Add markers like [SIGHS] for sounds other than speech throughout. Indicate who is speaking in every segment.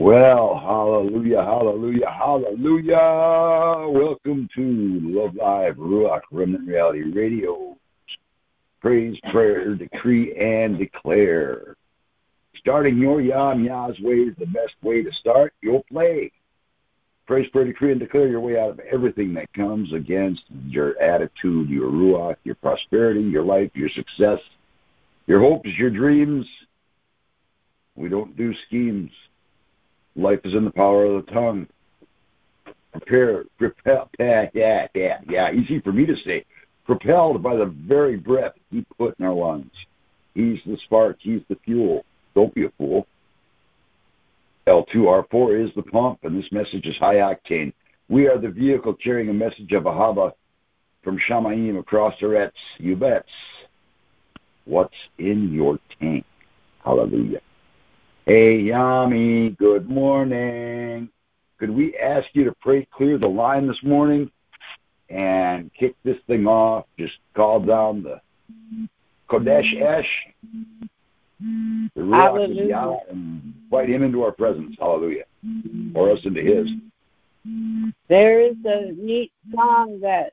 Speaker 1: Well, hallelujah, hallelujah, hallelujah. Welcome to Love Live Ruach Remnant Reality Radio. Praise, prayer, decree, and declare. Starting your Yam Yah's way is the best way to start your play. Praise, prayer, decree, and declare your way out of everything that comes against your attitude, your Ruach, your prosperity, your life, your success, your hopes, your dreams. We don't do schemes. Life is in the power of the tongue. Prepare, propel, [LAUGHS] yeah, yeah, yeah, yeah. Easy for me to say. Propelled by the very breath he put in our lungs. He's the spark. He's the fuel. Don't be a fool. L2R4 is the pump, and this message is high octane. We are the vehicle carrying a message of Ahava from Shamaim across Eretz. You bets. What's in your tank? Hallelujah. Hey, Yami, good morning. Could we ask you to pray clear the line this morning and kick this thing off? Just call down the Kodesh Esh, the Ruach of Yah, and invite him into our presence. Hallelujah. Or us into his.
Speaker 2: There is a neat song that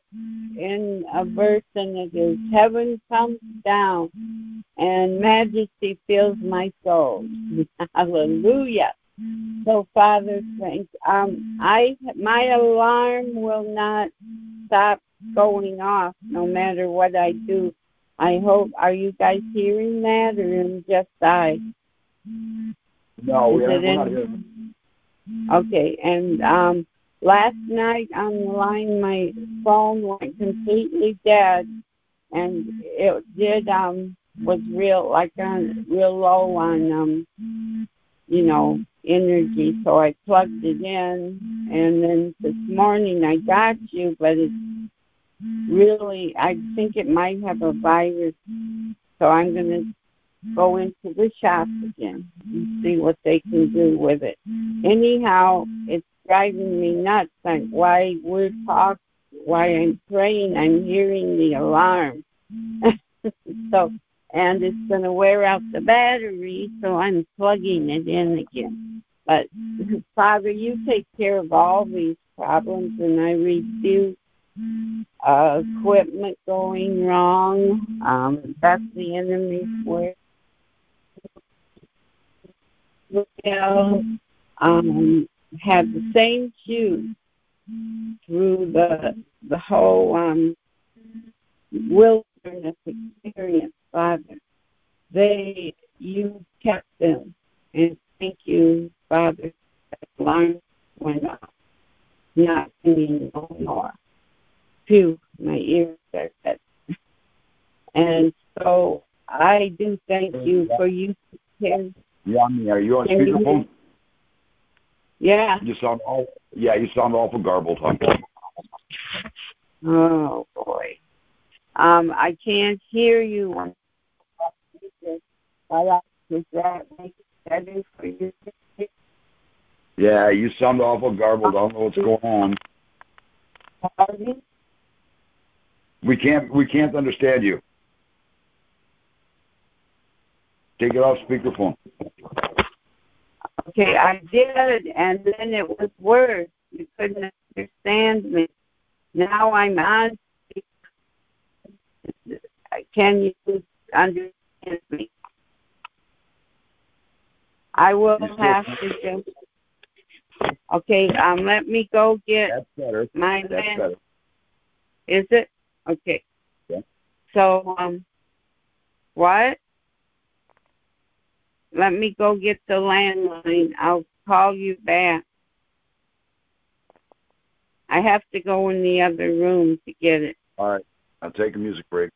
Speaker 2: in a verse, and it is Heaven comes down and majesty fills my soul. [LAUGHS] Hallelujah. So, Father, thank um, I my alarm will not stop going off no matter what I do. I hope. Are you guys hearing that, or am just I?
Speaker 1: No, we are, we're not hearing.
Speaker 2: Okay, and um, last night on the line, my phone went completely dead, and it did um was real like on real low on um you know energy. So I plugged it in, and then this morning I got you, but it's really I think it might have a virus. So I'm gonna go into the shop again and see what they can do with it. Anyhow, it's driving me nuts. Like why we're talk, why I'm praying, I'm hearing the alarm. [LAUGHS] so, and it's going to wear out the battery, so I'm plugging it in again. But [LAUGHS] Father, you take care of all these problems, and I refuse uh, equipment going wrong. Um, that's the enemy's way. Well, um, had the same shoes through the the whole um, wilderness experience, Father. They you kept them, and thank you, Father. that The alarm went off, not singing no more. Phew, my ears are dead. And so I do thank you for you. Can,
Speaker 1: Yami, are you on speakerphone?
Speaker 2: Yeah.
Speaker 1: You sound all, yeah, you sound awful garbled, huh?
Speaker 2: Oh boy. Um, I can't hear you. Does that make it better for you?
Speaker 1: Yeah, you sound awful garbled. I don't know what's going on.
Speaker 2: Pardon?
Speaker 1: We can't, we can't understand you. Take it off speakerphone.
Speaker 2: Okay, I did, and then it was worse. You couldn't understand me. Now I'm on. Can you understand me? I will have to just. Okay, um, let me go get
Speaker 1: That's better.
Speaker 2: my
Speaker 1: That's better.
Speaker 2: Is it? Okay.
Speaker 1: Yeah.
Speaker 2: So, um, what? Let me go get the landline. I'll call you back. I have to go in the other room to get it.
Speaker 1: All right. I'll take a music break.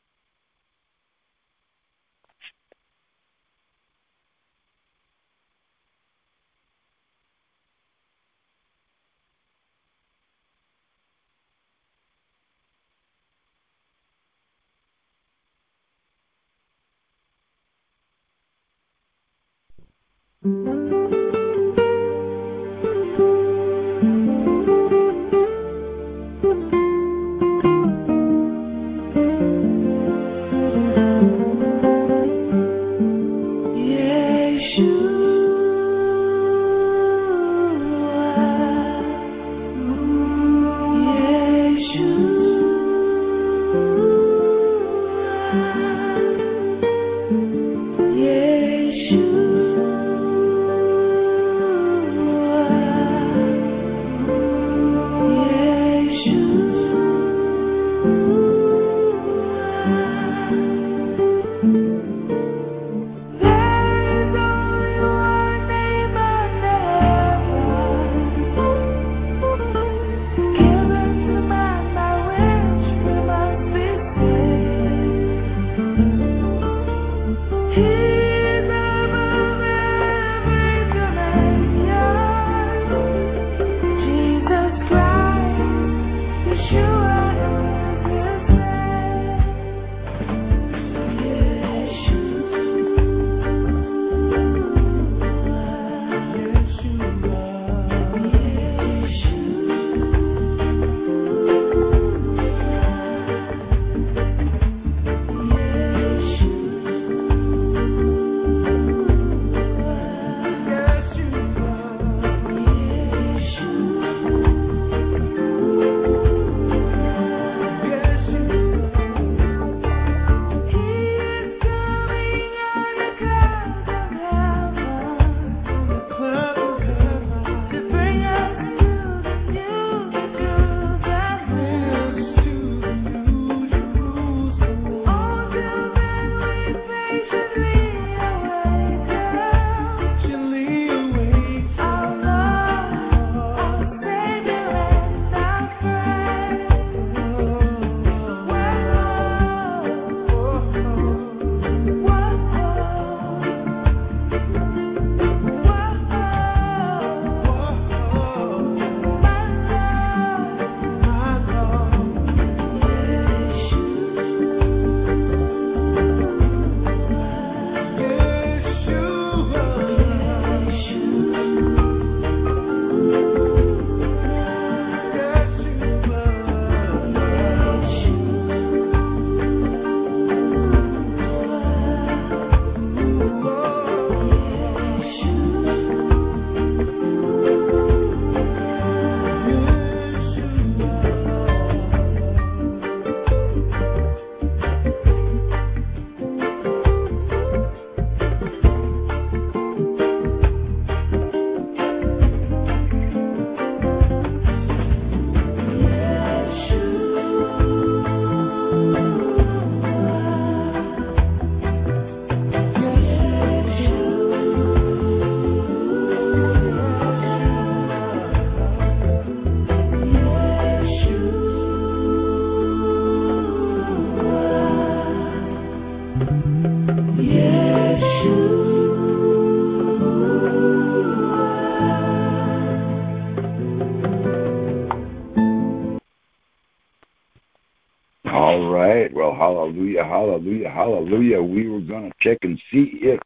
Speaker 1: Hallelujah. We were going to check and see if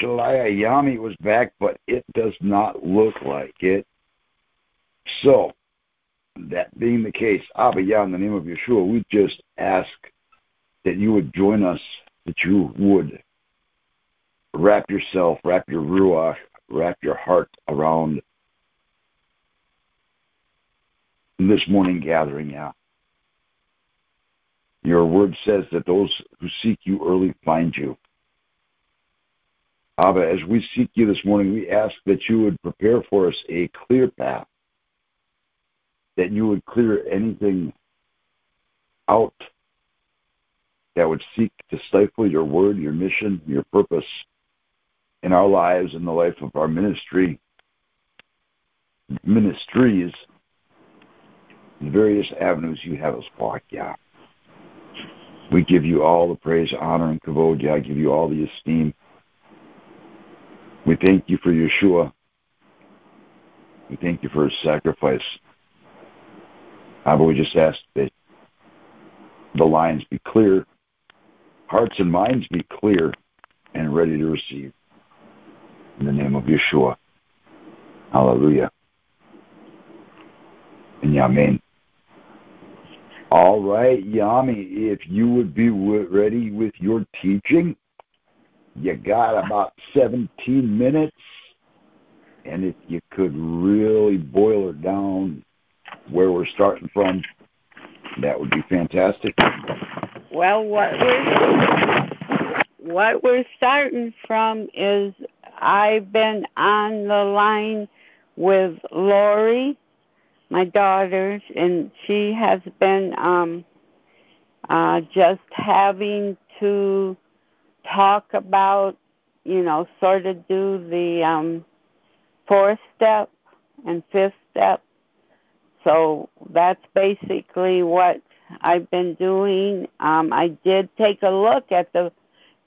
Speaker 1: Shalaya Yami was back, but it does not look like it. So, that being the case, Abba Yah, in the name of Yeshua, we just ask that you would join us, that you would wrap yourself, wrap your ruach, wrap your heart around this morning gathering, yeah. Your word says that those who seek you early find you. Abba, as we seek you this morning, we ask that you would prepare for us a clear path, that you would clear anything out that would seek to stifle your word, your mission, your purpose in our lives, in the life of our ministry, ministries, the various avenues you have us walk, Yah. We give you all the praise, honor, and kavod, Yah. I give you all the esteem. We thank you for Yeshua. We thank you for his sacrifice. Abba, we just ask that the lines be clear, hearts and minds be clear and ready to receive. In the name of Yeshua. Hallelujah. And Yamin. All right, Yami, if you would be ready with your teaching, you got about 17 minutes. And if you could really boil it down where we're starting from, that would be fantastic.
Speaker 2: Well, what we're what we're starting from is I've been on the line with Lori, my daughters, and she has been um, uh, just having to talk about, you know, sort of do the um, fourth step and fifth step. So that's basically what I've been doing. Um, I did take a look at the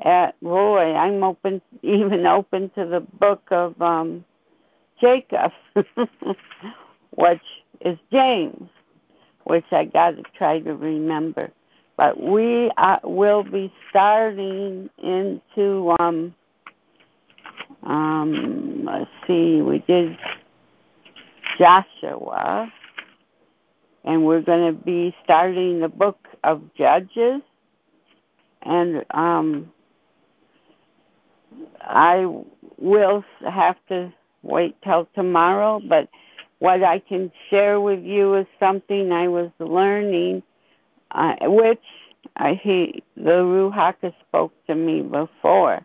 Speaker 2: at boy, I'm open [LAUGHS] even open to the book of um, Jacob, [LAUGHS] which is James, which I got to try to remember. But we uh, will be starting into, um, um, let's see, we did Joshua, and we're going to be starting the book of Judges. And um, I will have to wait till tomorrow, but what I can share with you is something I was learning uh, which I, he the Ruhaka spoke to me before,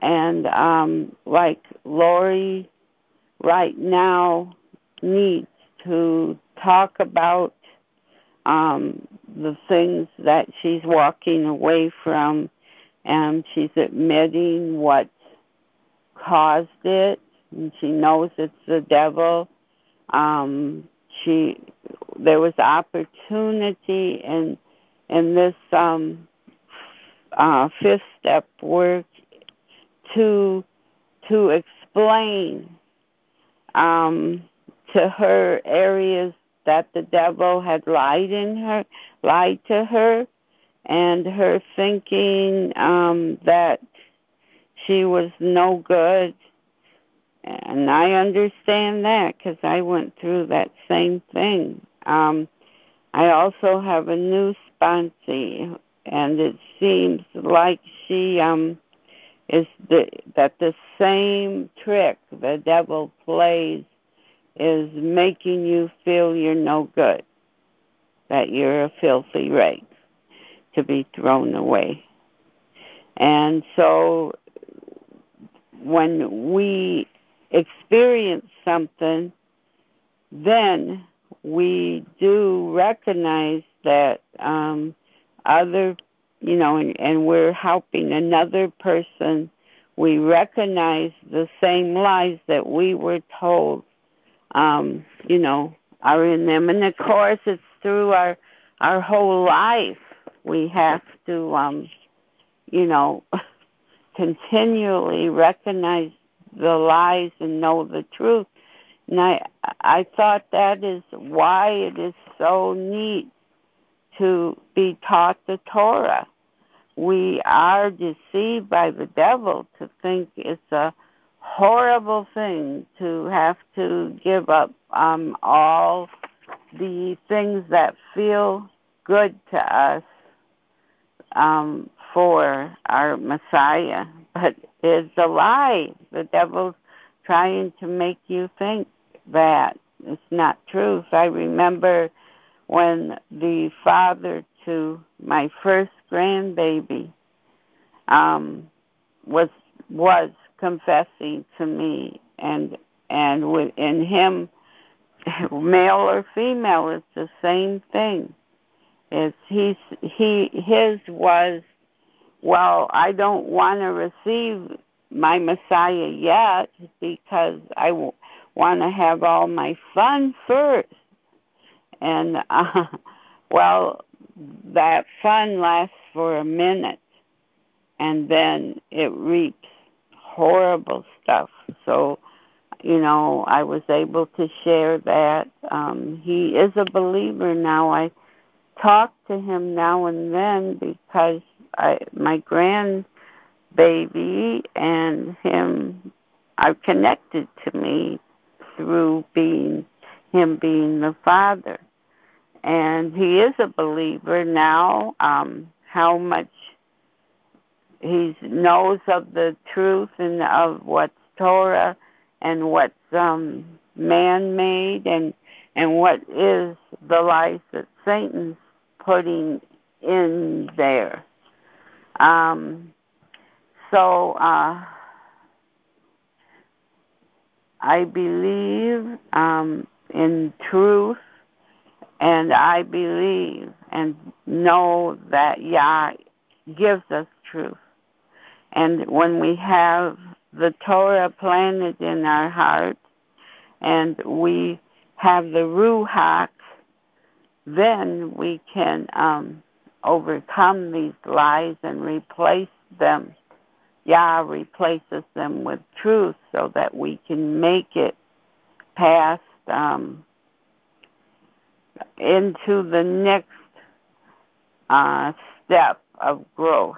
Speaker 2: and um, like Lori right now needs to talk about um, the things that she's walking away from, and she's admitting what caused it, and she knows it's the devil. Um, she there was opportunity in in this um, uh, fifth step work to to explain um, to her areas that the devil had lied in her, lied to her, and her thinking um, that she was no good and I understand that because I went through that same thing. Um, I also have a new sponsee, and it seems like she um, is the, that the same trick the devil plays is making you feel you're no good, that you're a filthy rag to be thrown away. And so when we experience something, then we do recognize that um, other, you know, and, and we're helping another person. We recognize the same lies that we were told, um, you know, are in them. And of course, it's through our our whole life. We have to, um, you know, [LAUGHS] continually recognize the lies and know the truth. And I I thought that is why it is so neat to be taught the Torah. We are deceived by the devil to think it's a horrible thing to have to give up um, all the things that feel good to us um, for our Messiah. [LAUGHS] But it's a lie. The devil's trying to make you think that it's not truth. I remember when the father to my first grandbaby um, was was confessing to me, and and within him, [LAUGHS] male or female, it's the same thing. It's he's he his was well. I don't want to receive my Messiah yet because I w- want to have all my fun first. And [LAUGHS] uh, well, that fun lasts for a minute, and then it reaps horrible stuff. So, you know, I was able to share that. Um, he is a believer now. I talk to him now and then because I, my grandbaby and him are connected to me through being him being the father. And he is a believer now. Um, how much he knows of the truth and of what's Torah and what's um, man made and and what is the lies that Satan's putting in there. Um, so uh, I believe um, in truth, and I believe and know that Yah gives us truth. And when we have the Torah planted in our heart, and we have the Ruach, then we can um, overcome these lies and replace them. Yah replaces them with truth so that we can make it past um, into the next uh, step of growth.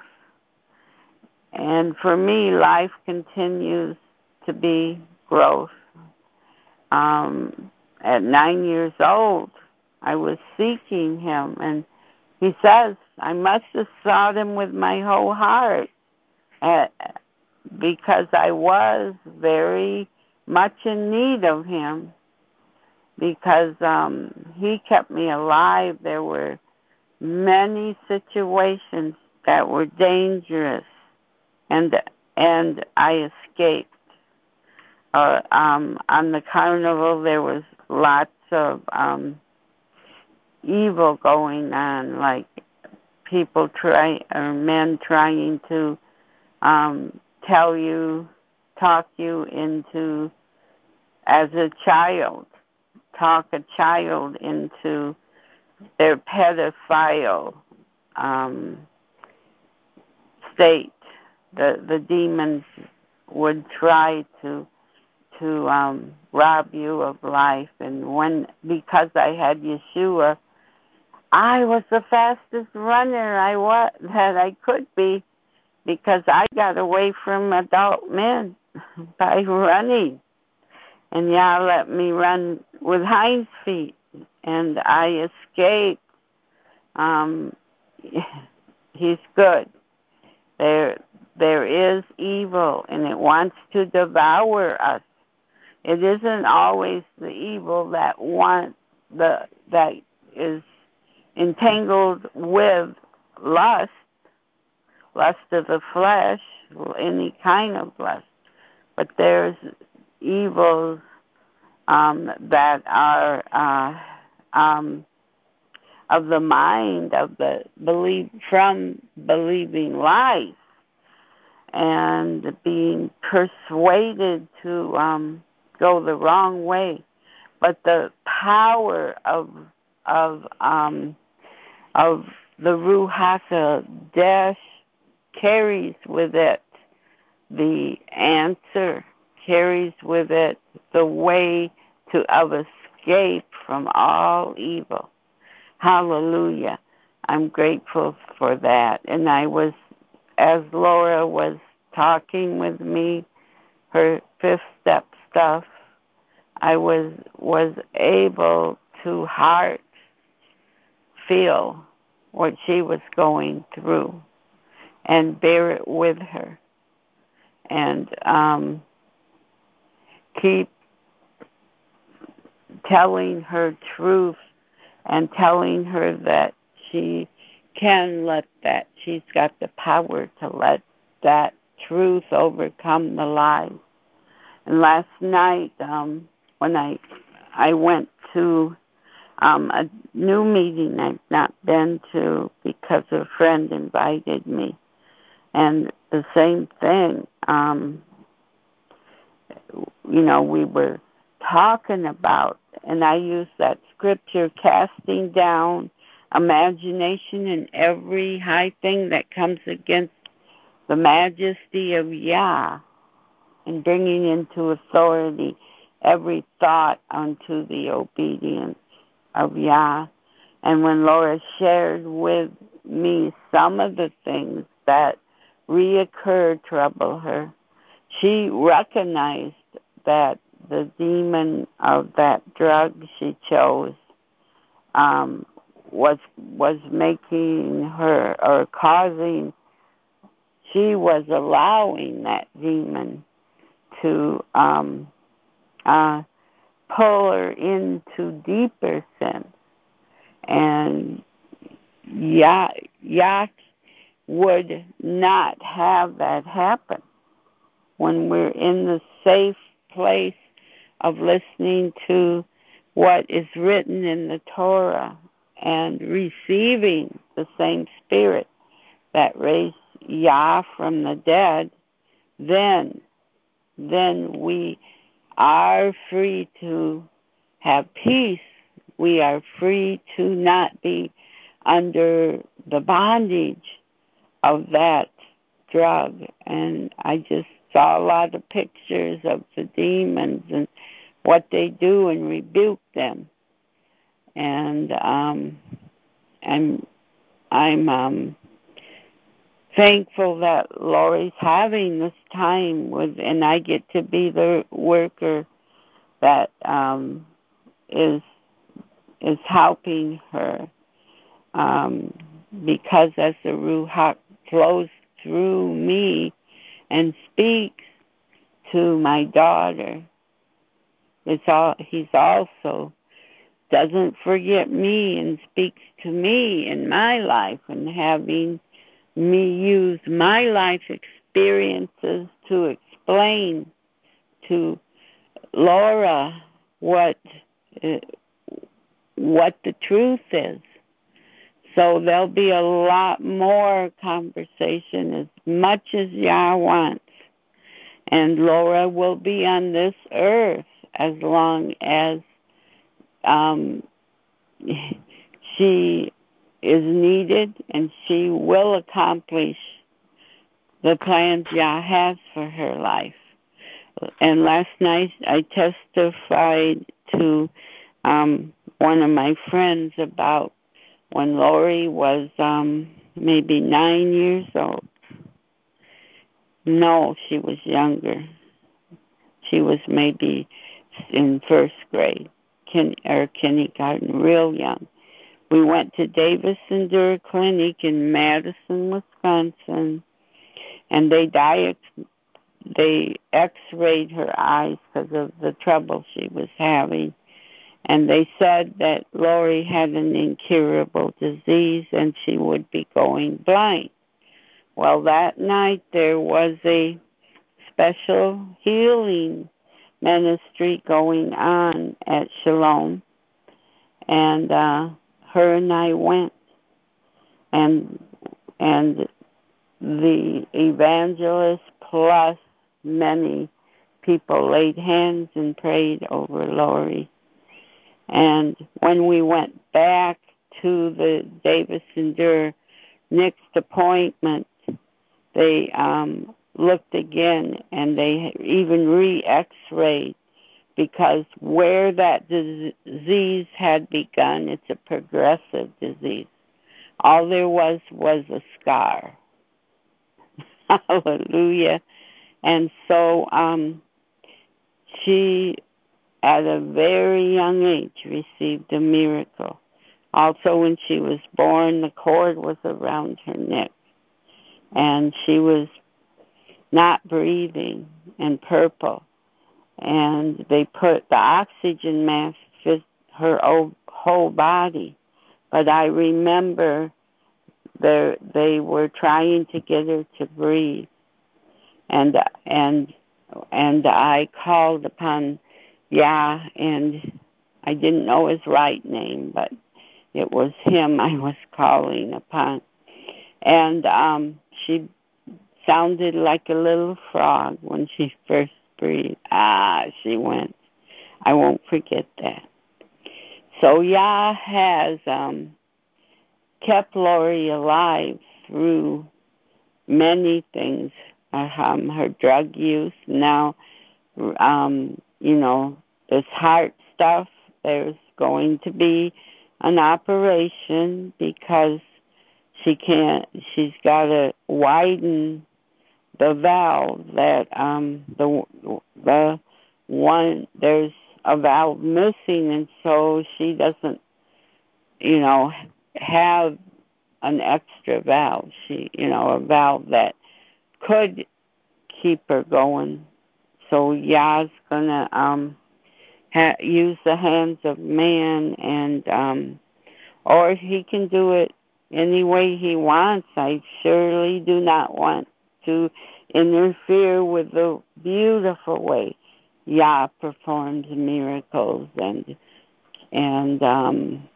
Speaker 2: And for me, life continues to be growth. Um, at nine years old, I was seeking him, and he says, I must have sought him with my whole heart uh, because I was very much in need of him because um, he kept me alive. There were many situations that were dangerous and and I escaped. Uh, um, on the carnival, there was lots of um, evil going on, like people try or men trying to um, tell you, talk you into as a child, talk a child into their pedophile um, state. The the demons would try to to um rob you of life. And when because I had Yeshua I was the fastest runner I was that I could be because I got away from adult men [LAUGHS] by running. And Yah let me run with hind feet and I escaped. Um [LAUGHS] he's good. There there is evil and it wants to devour us. It isn't always the evil that wants the that is entangled with lust, lust of the flesh, any kind of lust. But there's evils um, that are uh, um, of the mind of the believe from believing lies and being persuaded to um, go the wrong way. But the power of of um, of the Ruach Dash carries with it the answer, carries with it the way to of escape from all evil. Hallelujah. I'm grateful for that. And I was, as Laura was talking with me, her fifth step stuff, I was was able to heart feel what she was going through and bear it with her. And um, keep telling her truth and telling her that she can let that. She's got the power to let that truth overcome the lies and last night um when i i went to um a new meeting i've not been to because a friend invited me. And the same thing um you know we were talking about and i used that scripture casting down imagination and every high thing that comes against the majesty of Yah and bringing into authority every thought unto the obedience of Yah. And when Laura shared with me some of the things that reoccur trouble her, she recognized that the demon of that drug she chose um, was was making her or causing she was allowing that demon to um uh pull her into deeper sin and Yah, Yah would not have that happen. When we're in the safe place of listening to what is written in the Torah and receiving the same spirit that raised Yah from the dead, then then we are free to have peace. We are free to not be under the bondage of that drug. And I just saw a lot of pictures of the demons and what they do and rebuke them. And um, I'm I'm um thankful that Lori's having this time with and I get to be the worker that um is is helping her um because as the Ruach flows through me and speaks to my daughter it's all he's also doesn't forget me and speaks to me in my life and having me use my life experiences to explain to Laura what uh, what the truth is. So there'll be a lot more conversation as much as Yah wants. And Laura will be on this earth as long as um, [LAUGHS] she is needed and she will accomplish the plans Yah has for her life. And last night I testified to um, one of my friends about when Lori was um, maybe nine years old. No, she was younger. She was maybe in first grade kin, or kindergarten, real young. We went to Davis and Clinic in Madison, Wisconsin, and they diet, they X-rayed her eyes because of the trouble she was having, and they said that Lori had an incurable disease and she would be going blind. Well, that night there was a special healing ministry going on at Shalom, and uh, her and I went, and and the evangelist plus many people laid hands and prayed over Lori. And when we went back to the Davis and Duehr next appointment, they um, looked again and they even re x rayed because where that disease had begun, it's a progressive disease. All there was was a scar. [LAUGHS] Hallelujah. And so um, she, at a very young age, received a miracle. Also, when she was born, the cord was around her neck, and she was not breathing and purple. And they put the oxygen mask fit her whole body. But I remember they were trying to get her to breathe, and and and I called upon Yah, and I didn't know his right name, but it was him [LAUGHS] I was calling upon, and um, she sounded like a little frog when she [LAUGHS] first breathed. Ah, she went. I won't forget that. So Yah has um, kept Lori alive through many things. Um, her drug use now, um, you know, this heart stuff. There's going to be an operation because she can't. She's got to widen the valve that um the the one there's a valve missing and so she doesn't you know have an extra valve she you know a valve that could keep her going. So Yah's gonna um ha- use the hands of man and um or he can do it any way he wants i surely do not want to interfere with the beautiful way Yah performs miracles and and um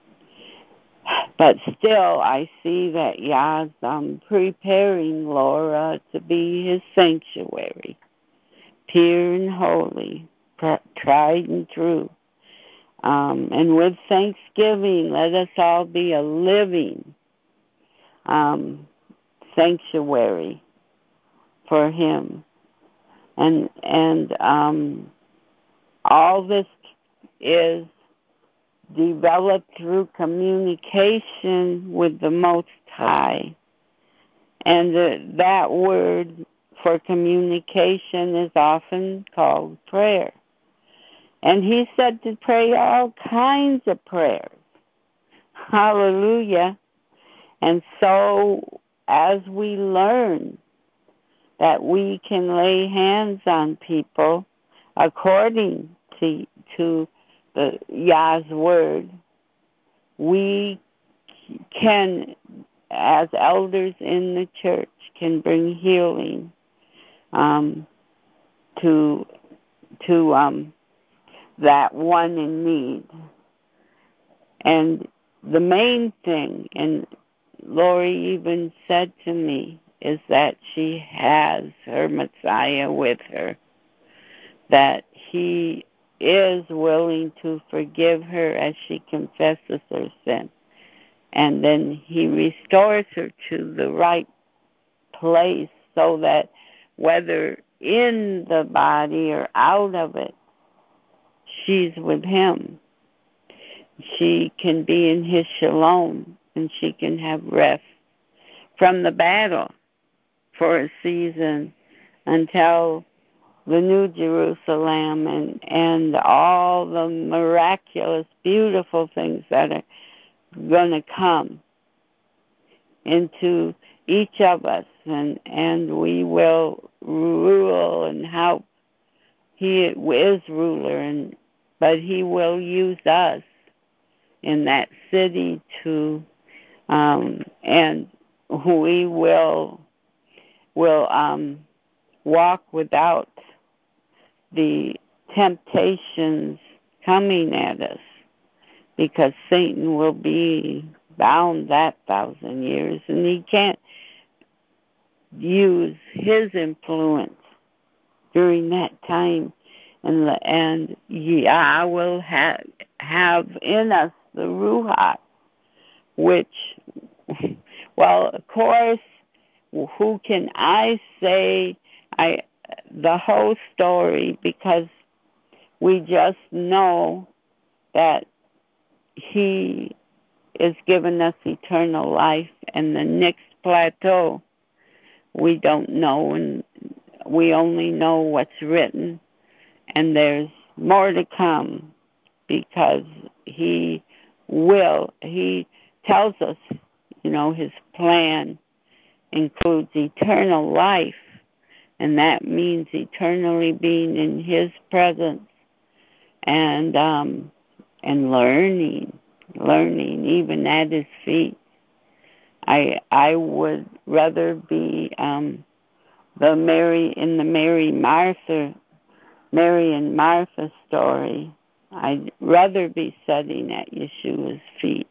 Speaker 2: but still I see that Yah's um preparing Laura to be his sanctuary, pure and holy, tried and true. Um, and with thanksgiving, let us all be a living um, sanctuary for him. And and um all this is developed through communication with the most high. And the, that word for communication is often called prayer. And he said to pray all kinds of prayers. Hallelujah. And so as we learn that we can lay hands on people according to to the Yah's word. We can, as elders in the church, can bring healing um, to to um, that one in need. And the main thing, and Lori even said to me, is that she has her Messiah with her, that he is willing to forgive her as she confesses her sin. And then he restores her to the right place so that whether in the body or out of it, she's with him. She can be in his shalom and she can have rest from the battle for a season until the new Jerusalem and and all the miraculous beautiful things that are going to come into each of us. And and we will rule and help. He is ruler and but he will use us in that city to um and we will will um, walk without the temptations coming at us because Satan will be bound that thousand years and he can't use his influence during that time and and yeah will have have in us the ruach which [LAUGHS] well of course who can I say I the whole story? Because we just know that he is giving us eternal life, and the next plateau we don't know, and we only know what's written, and there's more to come because He will. He tells us, you know, His plan includes eternal life, and that means eternally being in His presence and um, and learning, learning even at His feet. I I would rather be um, the Mary in the Mary Martha, Mary and Martha story. I'd rather be sitting at Yeshua's feet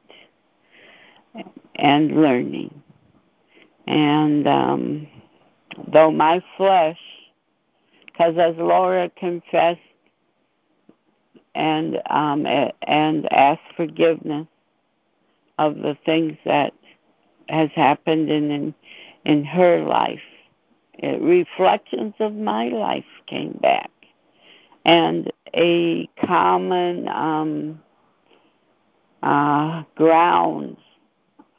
Speaker 2: and learning. And um, though my flesh, because as Laura confessed and um, and asked forgiveness of the things that has happened in in, in her life, it, reflections of my life came back, and a common um, uh, grounds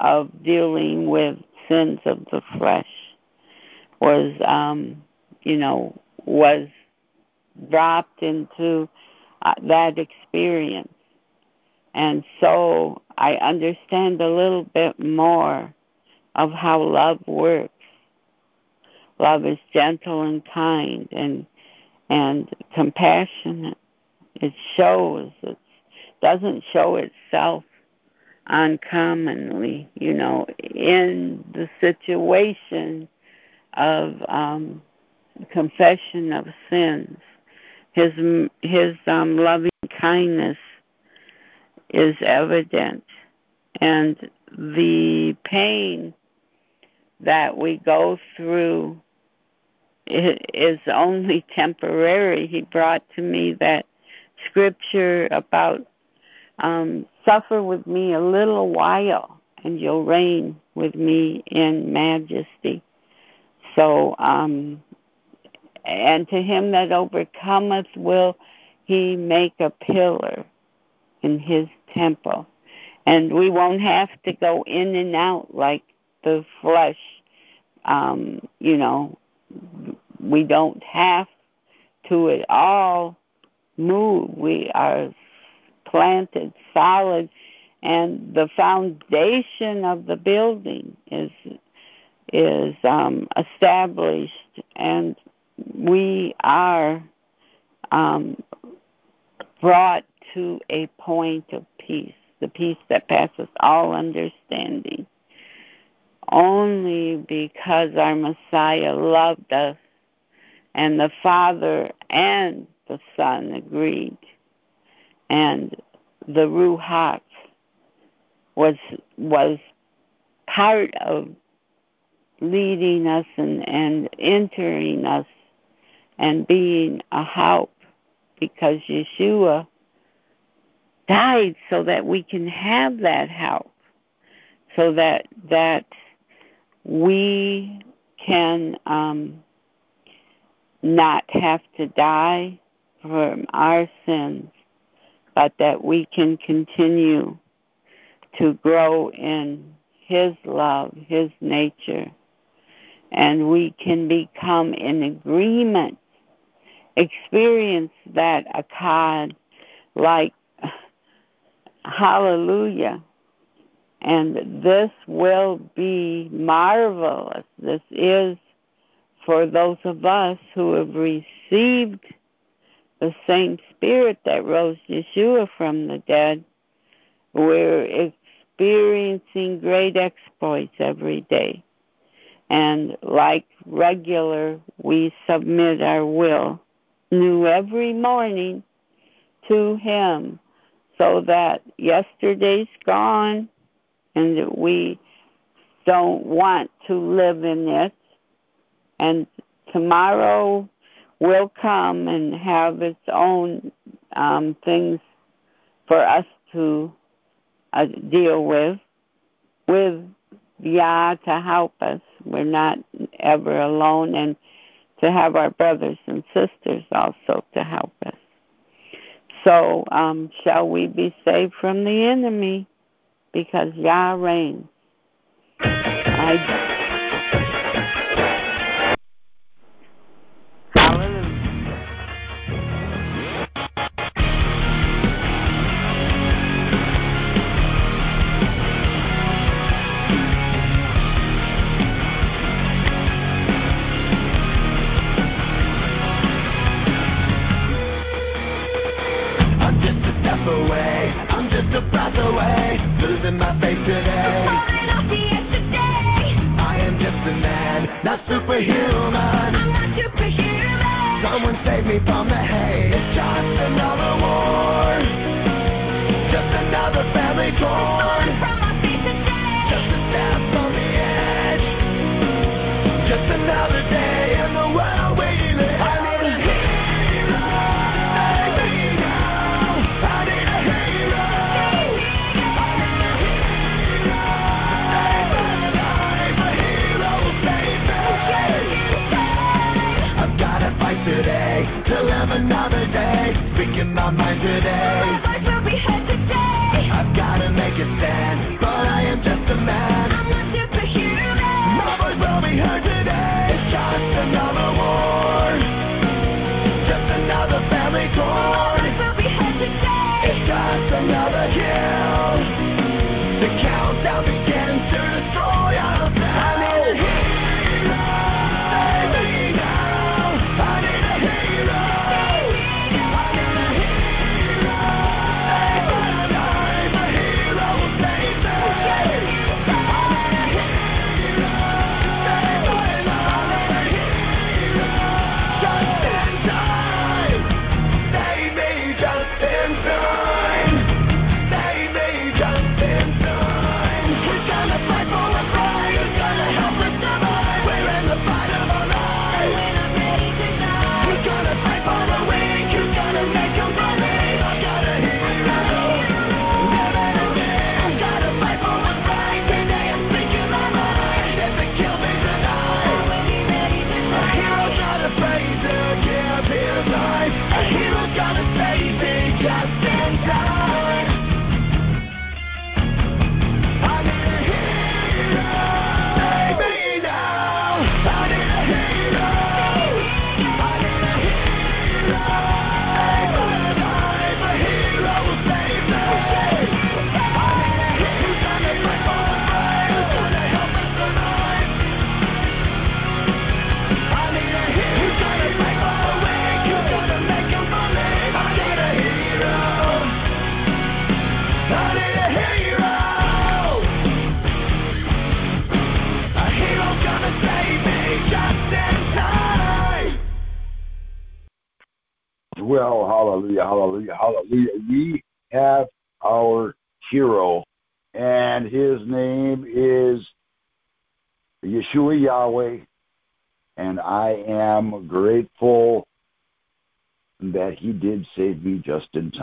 Speaker 2: of dealing with sins of the flesh was, um, you know, was dropped into uh, that experience. And so I understand a little bit more of how love works. Love is gentle and kind and and compassionate. It shows. It doesn't show itself uncommonly, you know, in the situation of um, confession of sins. His his um, loving kindness is evident, and the pain that we go through is only temporary. He brought to me that scripture about um, suffer with me a little while, and you'll reign with me in majesty. So, um, and to him that overcometh will he make a pillar in his temple. And we won't have to go in and out like the flesh. Um, you know, we don't have to at all move. We are planted solid and the foundation of the building is is um, established and we are um, brought to a point of peace, the peace that passes all understanding, only because our Messiah loved us and the Father and the Son agreed. And the Ruach was was part of leading us and, and entering us and being a help because Yeshua died so that we can have that help so that that we can um, not have to die from our sins, but that we can continue to grow in His love, His nature, and we can become in agreement, experience that echad like hallelujah. And this will be marvelous. This is for those of us who have received the same spirit that rose Yeshua from the dead. We're experiencing great exploits every day. And like regular, we submit our will new every morning to Him so that yesterday's gone and that we don't want to live in it. And tomorrow will come and have its own um, things for us to uh, deal with, with Yah to help us. We're not ever alone, and to have our brothers and sisters also to help us. So, um, shall we be saved from the enemy? because Yah reigns.
Speaker 3: I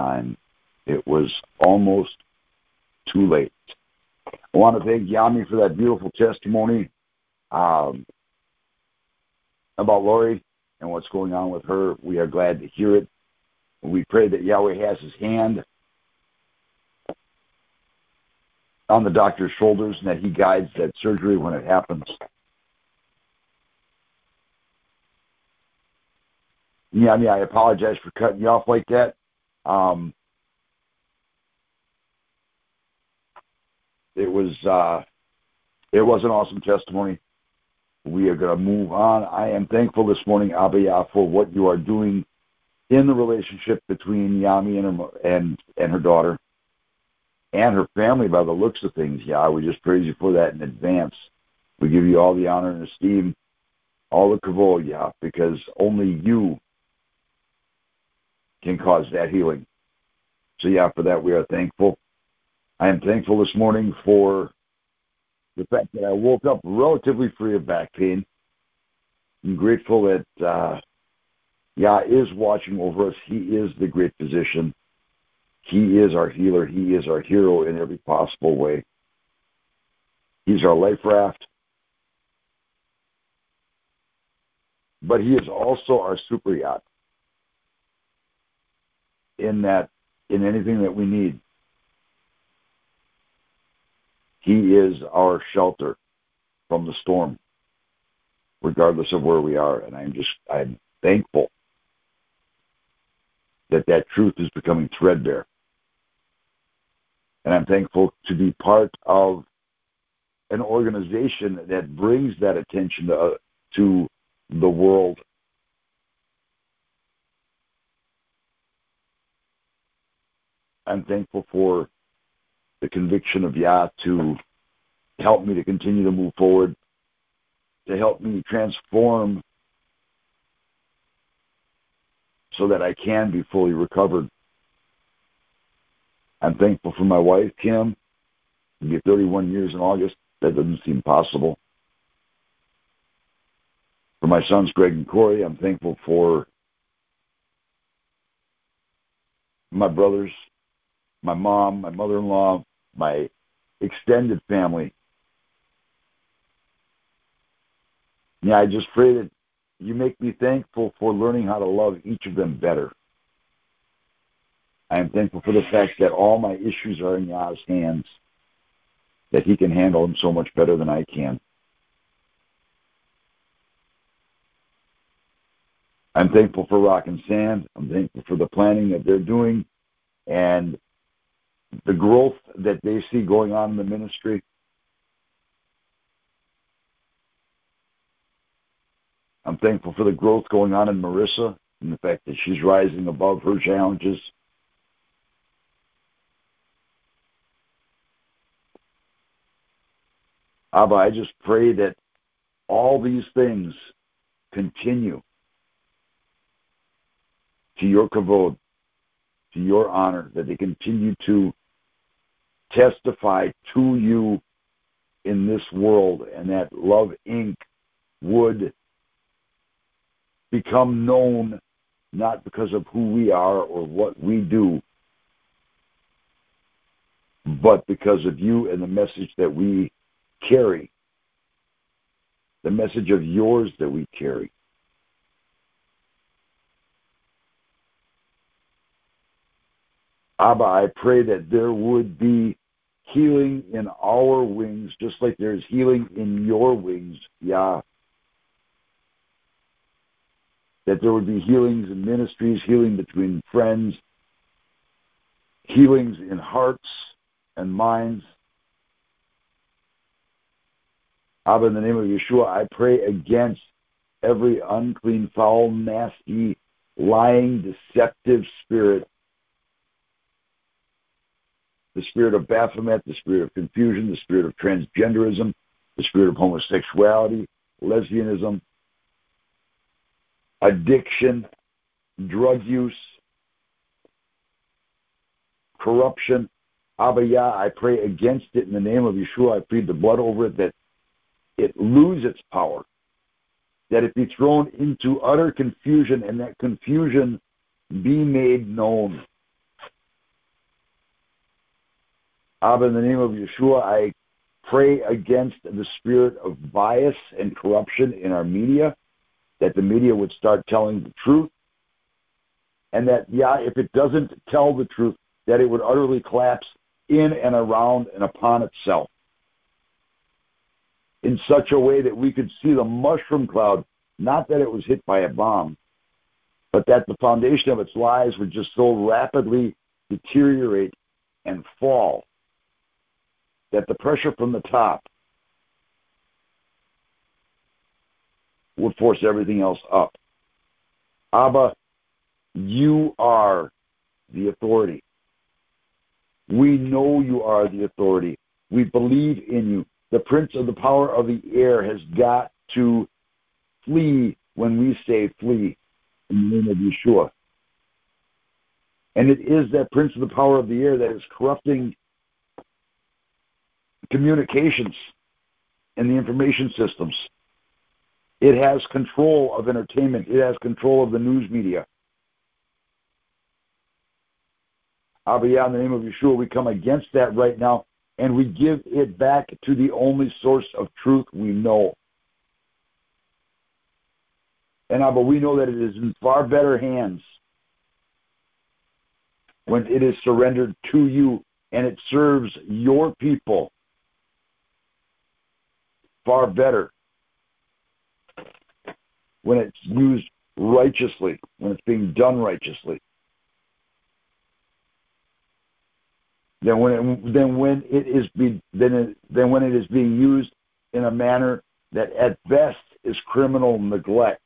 Speaker 3: time.
Speaker 1: It was almost too late. I want to thank Yami for that beautiful testimony um, about Lori and what's going on with her. We are glad to hear it. We pray that Yahweh has his hand on the doctor's shoulders and that he guides that surgery when it happens. Yeah, I mean, I apologize for cutting you off like that. Um, it was uh, it was an awesome testimony. We are going to move on. I am thankful this morning, Abiyah, for what you are doing in the relationship between Yami and her and and her daughter and her family. By the looks of things, yeah, we just praise you for that in advance. We give you all the honor and esteem, all the kavod, yeah, because only you can cause that healing. So yeah, for that we are thankful. I am thankful this morning for the fact that I woke up relatively free of back pain. I'm grateful that uh, Yah is watching over us. He is the great physician. He is our healer. He is our hero in every possible way. He's our life raft. But he is also our super yacht in that in anything that we need. He is our shelter from the storm, regardless of where we are. And I'm just, I'm thankful that that truth is becoming threadbare. And I'm thankful to be part of an organization that brings that attention to, uh, to the world. I'm thankful for the conviction of Yah to help me to continue to move forward, to help me transform so that I can be fully recovered. I'm thankful for my wife, Kim. It'll be 31 years in August. That doesn't seem possible. For my sons, Greg and Corey, I'm thankful for my brothers, my mom, my mother-in-law, my extended family. Yeah, I just pray that you make me thankful for learning how to love each of them better. I am thankful for the fact that all my issues are in Yah's hands, that He can handle them so much better than I can. I'm thankful for Rock and Sand. I'm thankful for the planning that they're doing and the growth that they see going on in the ministry. I'm thankful for the growth going on in Marissa and the fact that she's rising above her challenges. Abba, I just pray that all these things continue to your kavod, to your honor, that they continue to testify to you in this world, and that Love Inc. would become known not because of who we are or what we do, but because of you and the message that we carry, the message of yours that we carry. Abba, I pray that there would be healing in our wings, just like there's healing in your wings, Yah. That there would be healings in ministries, healing between friends, healings in hearts and minds. Abba, in the name of Yeshua, I pray against every unclean, foul, nasty, lying, deceptive spirit the spirit of Baphomet, the spirit of confusion, the spirit of transgenderism, the spirit of homosexuality, lesbianism, addiction, drug use, corruption. Abba Yah, I pray against it in the name of Yeshua. I plead the blood over it that it lose its power, that it be thrown into utter confusion, and that confusion be made known. Abba, in the name of Yeshua, I pray against the spirit of bias and corruption in our media, that the media would start telling the truth, and that, yeah, if it doesn't tell the truth, that it would utterly collapse in and around and upon itself in such a way that we could see the mushroom cloud, not that it was hit by a bomb, but that the foundation of its lies would just so rapidly deteriorate and fall that the pressure from the top would force everything else up. Abba, you are the authority. We know you are the authority. We believe in you. The prince of the power of the air has got to flee when we say flee in the name of Yeshua. And it is that prince of the power of the air that is corrupting communications and the information systems. It has control of entertainment. It has control of the news media. Abiyah, in the name of Yeshua, we come against that right now and we give it back to the only source of truth we know. And Abba, we know that it is in far better hands when it is surrendered to you and it serves your people far better when it's used righteously, when it's being done righteously. Than when it, than when it is be than it, than when it is being used in a manner that at best is criminal neglect.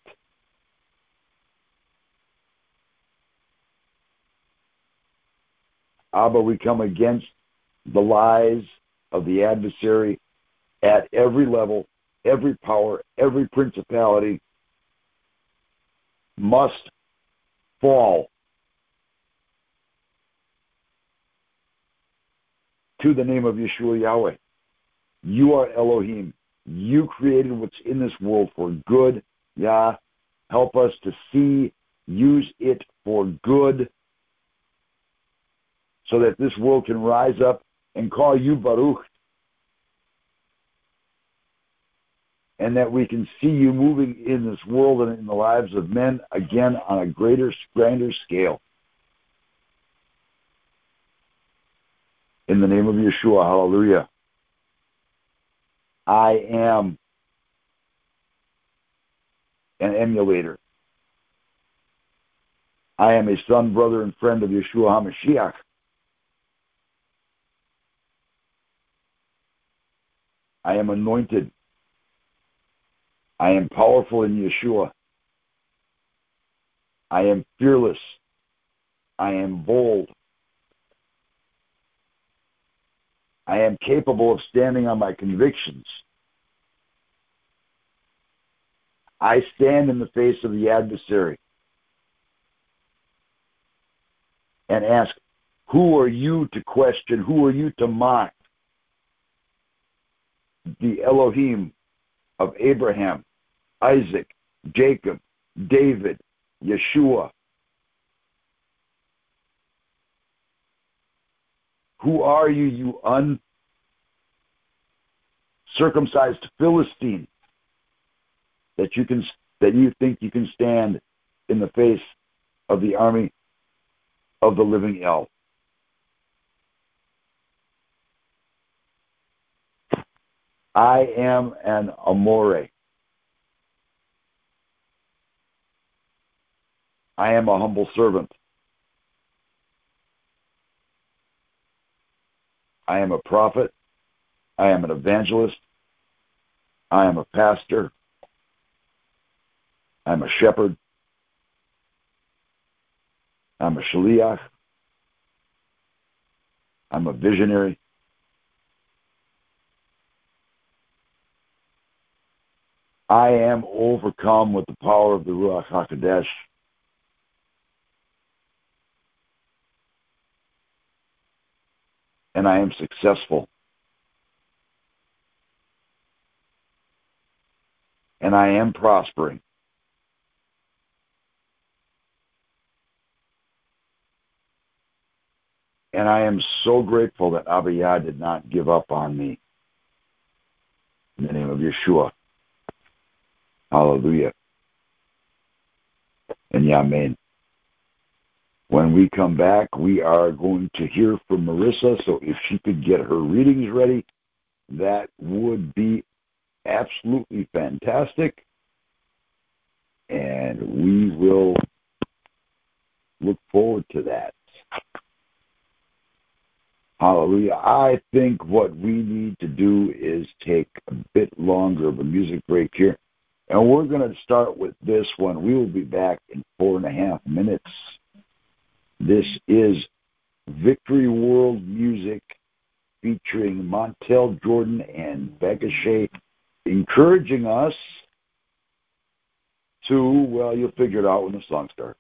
Speaker 1: Abba, we come against the lies of the adversary at every level, every power, every principality must fall to the name of Yeshua Yahweh. You are Elohim. You created what's in this world for good. Yah, help us to see, use it for good, so that this world can rise up and call you Baruch, and that we can see you moving in this world and in the lives of men again on a greater, grander scale. In the name of Yeshua, hallelujah. I am an emulator. I am a son, brother, and friend of Yeshua HaMashiach. I am anointed. I am powerful in Yeshua. I am fearless. I am bold. I am capable of standing on my convictions. I stand in the face of the adversary and ask, Who are you to question? Who are you to mock? The Elohim of Abraham, Isaac, Jacob, David, Yeshua. Who are you, you uncircumcised Philistine, that you can that you think you can stand in the face of the army of the living El? I am an Amore. I am a humble servant. I am a prophet. I am an evangelist. I am a pastor. I'm a shepherd. I'm a shaliach. I'm a visionary. I am overcome with the power of the Ruach HaKodesh. And I am successful. And I am prospering. And I am so grateful that Abiyah did not give up on me. In the name of Yeshua. Hallelujah. And Yamen. When we come back, we are going to hear from Marissa. So if she could get her readings ready, that would be absolutely fantastic. And we will look forward to that. Hallelujah. I think what we need to do is take a bit longer of a music break here. And we're going to start with this one. We will be back in four and a half minutes. This is Victory World Music featuring Montell Jordan and Becca Shea, encouraging us to, well, you'll figure it out when the song starts.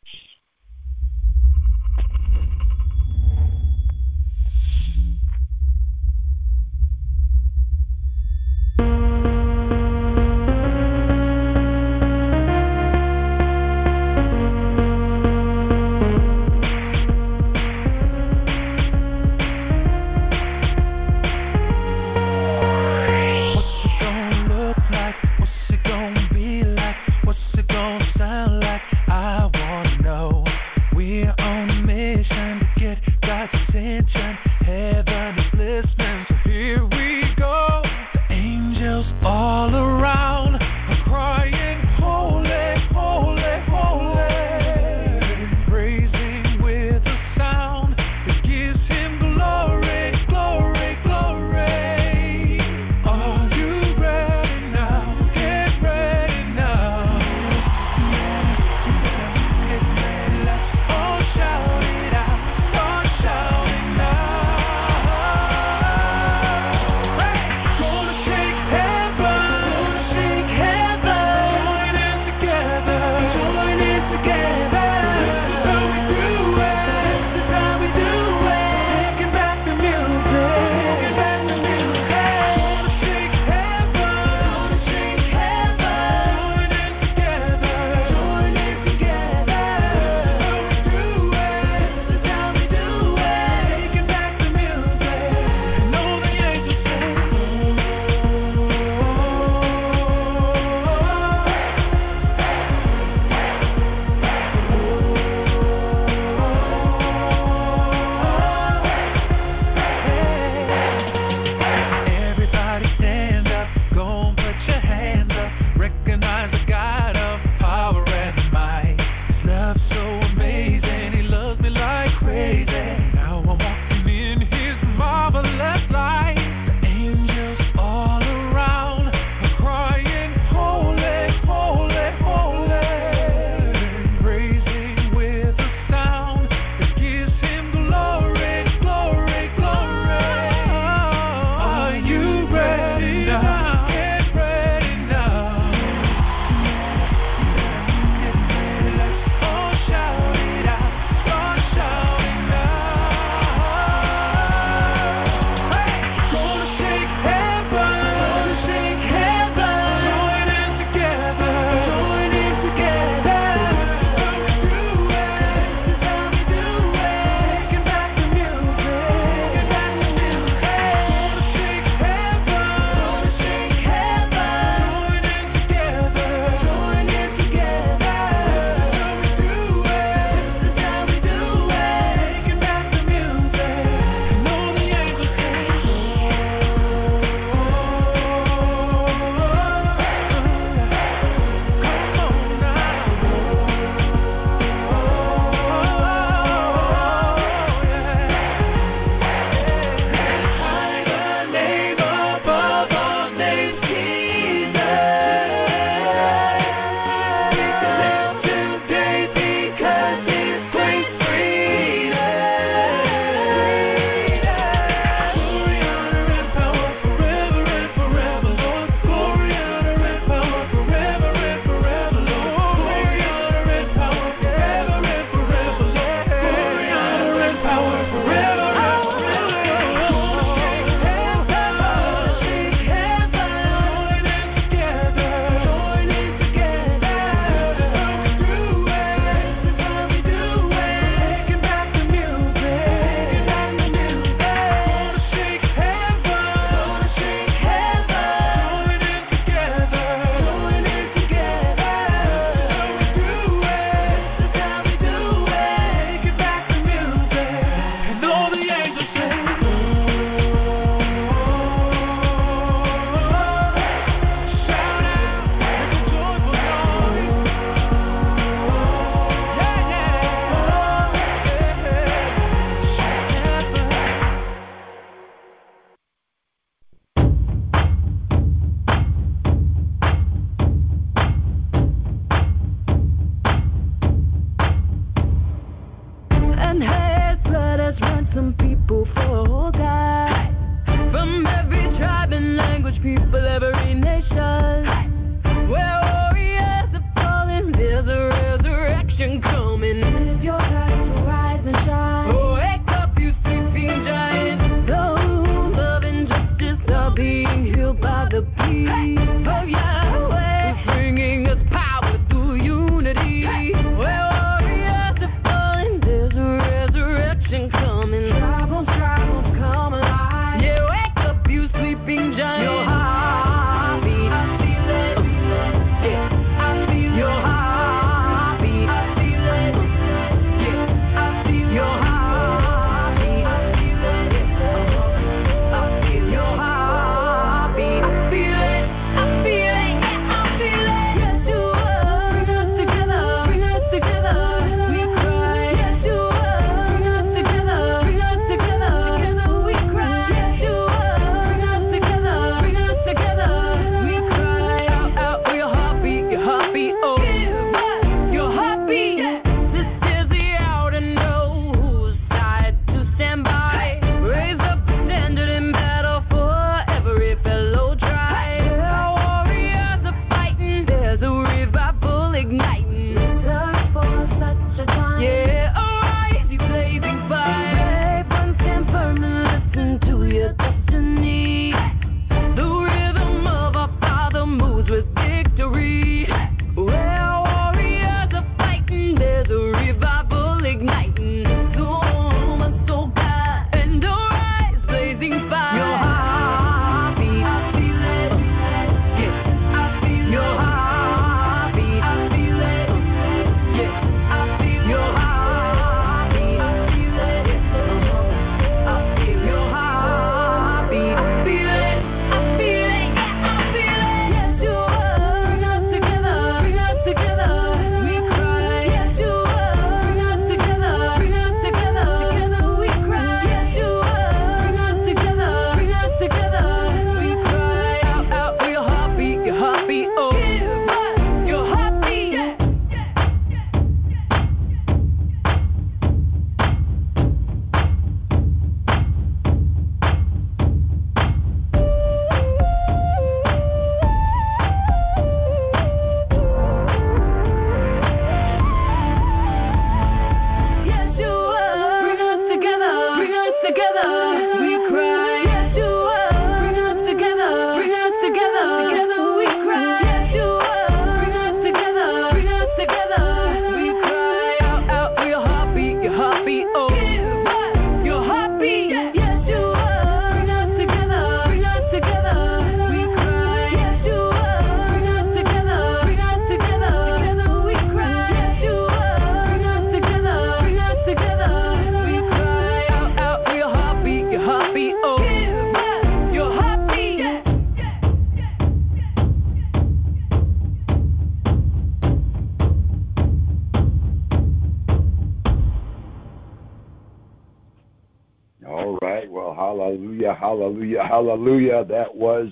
Speaker 1: Hallelujah, hallelujah. That was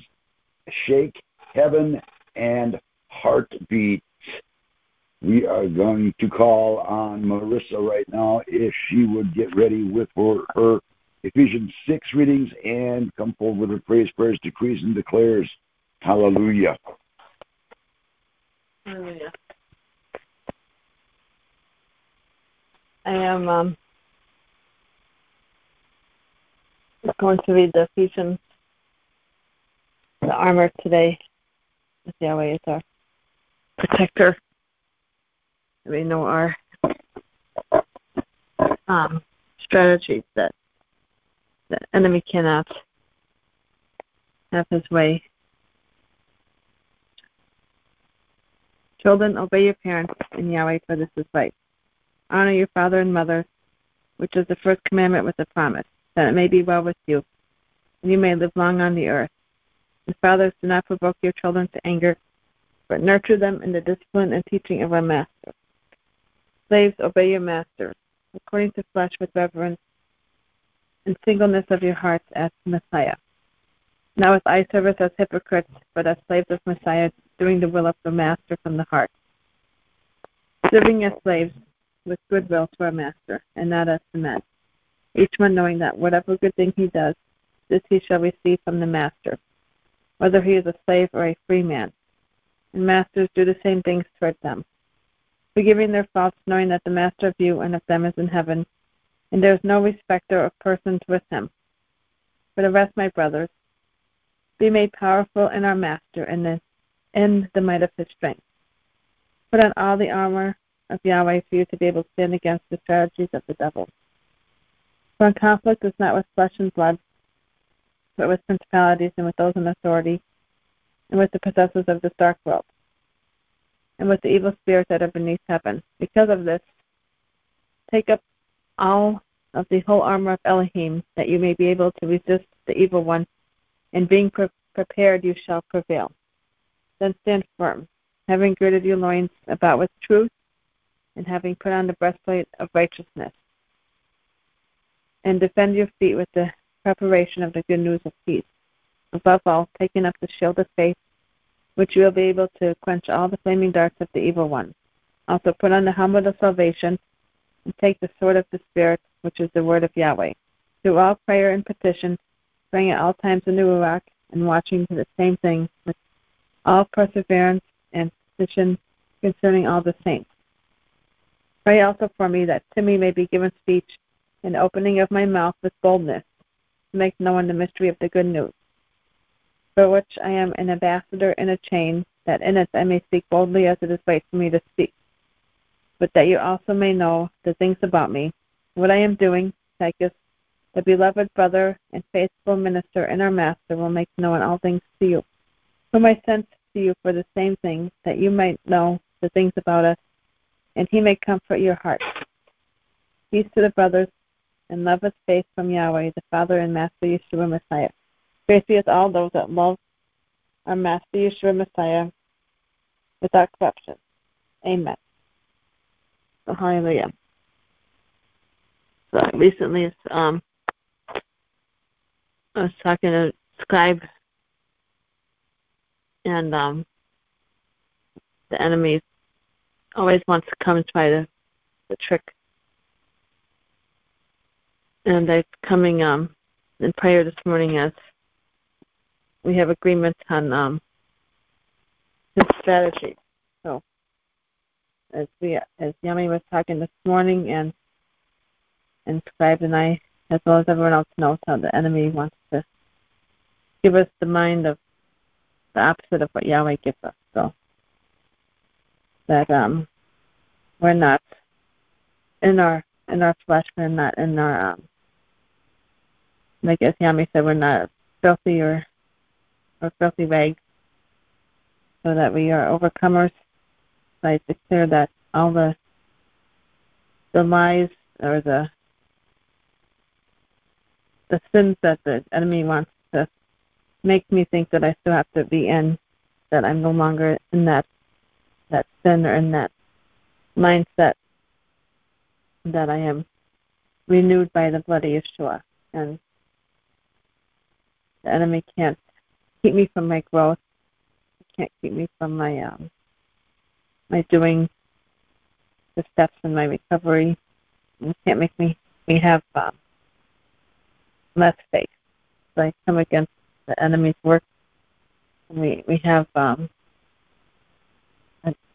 Speaker 1: Shake Heaven and Heartbeats. We are going to call on Marissa right now if she would get ready with her, her Ephesians 6 readings and come forward with her praise, prayers, decrees, and declares. Hallelujah.
Speaker 4: Hallelujah. I am um, It's going to be the Ephesians, the armor today, Yahweh is our protector. We know our um, strategies that the enemy cannot have his way. Children, obey your parents in Yahweh, for this is right. Honor your father and mother, which is the first commandment with a promise that it may be well with you, and you may live long on the earth. And fathers, do not provoke your children to anger, but nurture them in the discipline and teaching of our Master. Slaves, obey your masters, according to flesh with reverence, and singleness of your hearts as Messiah. Now as I service as hypocrites, but as slaves of Messiah, doing the will of the Master from the heart. Serving as slaves with goodwill to our Master, and not as men each one knowing that whatever good thing he does, this he shall receive from the master, whether he is a slave or a free man. And masters do the same things toward them, forgiving their faults, knowing that the master of you and of them is in heaven, and there is no respecter of persons with him. For the rest, my brothers, be made powerful in our master and in, in the might of his strength. Put on all the armor of Yahweh for you to be able to stand against the strategies of the devil. For our conflict is not with flesh and blood, but with principalities and with those in authority, and with the possessors of this dark world, and with the evil spirits that are beneath heaven. Because of this, take up all of the whole armor of Elohim, that you may be able to resist the evil one, and being pre- prepared you shall prevail. Then stand firm, having girded your loins about with truth, and having put on the breastplate of righteousness, and defend your feet with the preparation of the good news of peace. Above all, taking up the shield of faith, which you will be able to quench all the flaming darts of the evil one. Also put on the helmet of salvation, and take the sword of the Spirit, which is the word of Yahweh. Through all prayer and petition, praying at all times in the Ruach, and watching for the same thing with all perseverance and petition concerning all the saints. Pray also for me that to me may be given speech and opening of my mouth with boldness, to make known the mystery of the good news, for which I am an ambassador in a chain, that in it I may speak boldly as it is right for me to speak. But that you also may know the things about me, what I am doing, Tychus, the beloved brother and faithful minister in our Master, will make known all things to you, whom I sent to you for the same thing, that you might know the things about us, and he may comfort your hearts. Peace to the brothers, and love with faith from Yahweh, the Father and Master Yeshua Messiah. Grace be with all those that love our Master Yeshua Messiah without corruption. Amen. So, hallelujah. So recently, um, I was talking to Scribe, and um, the enemy always wants to come and try to the trick. And I'm coming um, in prayer this morning as we have agreement on um, his strategy. So as we as Yami was talking this morning and and Scribe and I, as well as everyone else knows how the enemy wants to give us the mind of the opposite of what Yahweh gives us. So that um we're not in our in our flesh, we're not in our um like as Yami said, we're not filthy or or filthy rags. So that we are overcomers. So I declare that all the the lies or the the sins that the enemy wants to make me think that I still have to be in, that I'm no longer in that that sin or in that mindset that I am renewed by the blood of Yeshua. And the enemy can't keep me from my growth. He can't keep me from my um my doing the steps in my recovery. He can't make me me have um, less faith. So I come against the enemy's work. And we we have um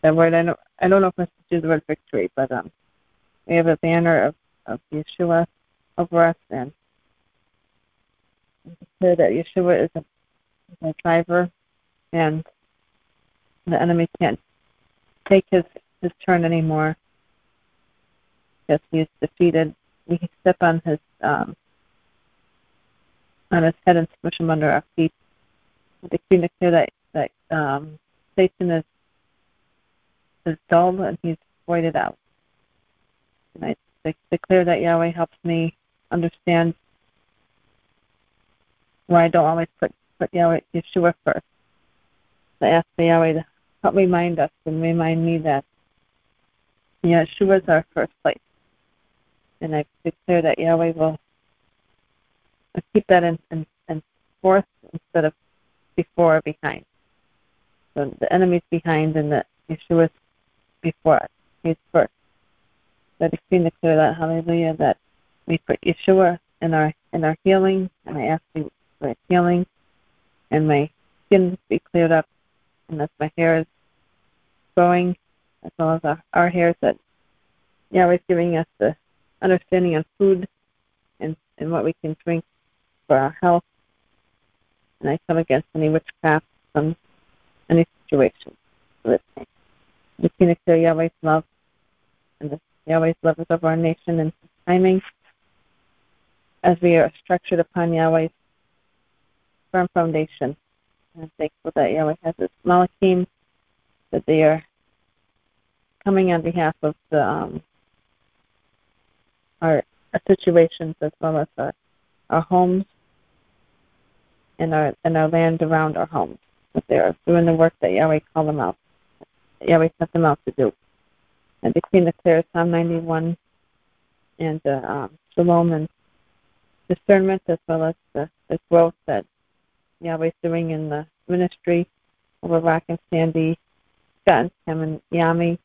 Speaker 4: the word I don't I don't know if I should use the word victory, but um we have a banner of, of Yeshua over us and declare that Yeshua is a, is driver and the enemy can't take his his turn anymore because he is defeated. We can step on his um on his head and smush him under our feet. Decree and declare that that um, Satan is is dull and he's voided out. And I declare that Yahweh helps me understand why I don't always put put Yahweh Yeshua first. I ask the Yahweh to help remind us and remind me that Yeshua is our first place. And I declare that Yahweh will keep that in, in, in instead of before or behind. So the enemy's behind and the Yeshua's before us. He's first. I decree and declare that, hallelujah, that we put Yeshua in our in our healing, and I ask you for healing, and my skin be cleared up, and as my hair is growing, as well as our, our hairs, that Yahweh's giving us the understanding on food and, and what we can drink for our health. And I come against any witchcraft from any situation. Me. We can declare Yahweh's love and the Yahweh's love is over our nation and timing as we are structured upon Yahweh's firm foundation. I'm thankful that Yahweh has this Malachim, that they are coming on behalf of the um, our, situations as well as our, our homes and our and our land around our homes. That they are doing the work that Yahweh called them out. Yahweh sent them out to do. And decree and declare Psalm 91 and uh, um, shalom and discernment as well as the, the growth that Yahweh's doing in the ministry over Rock and Sandy, Scott and Tim and Yami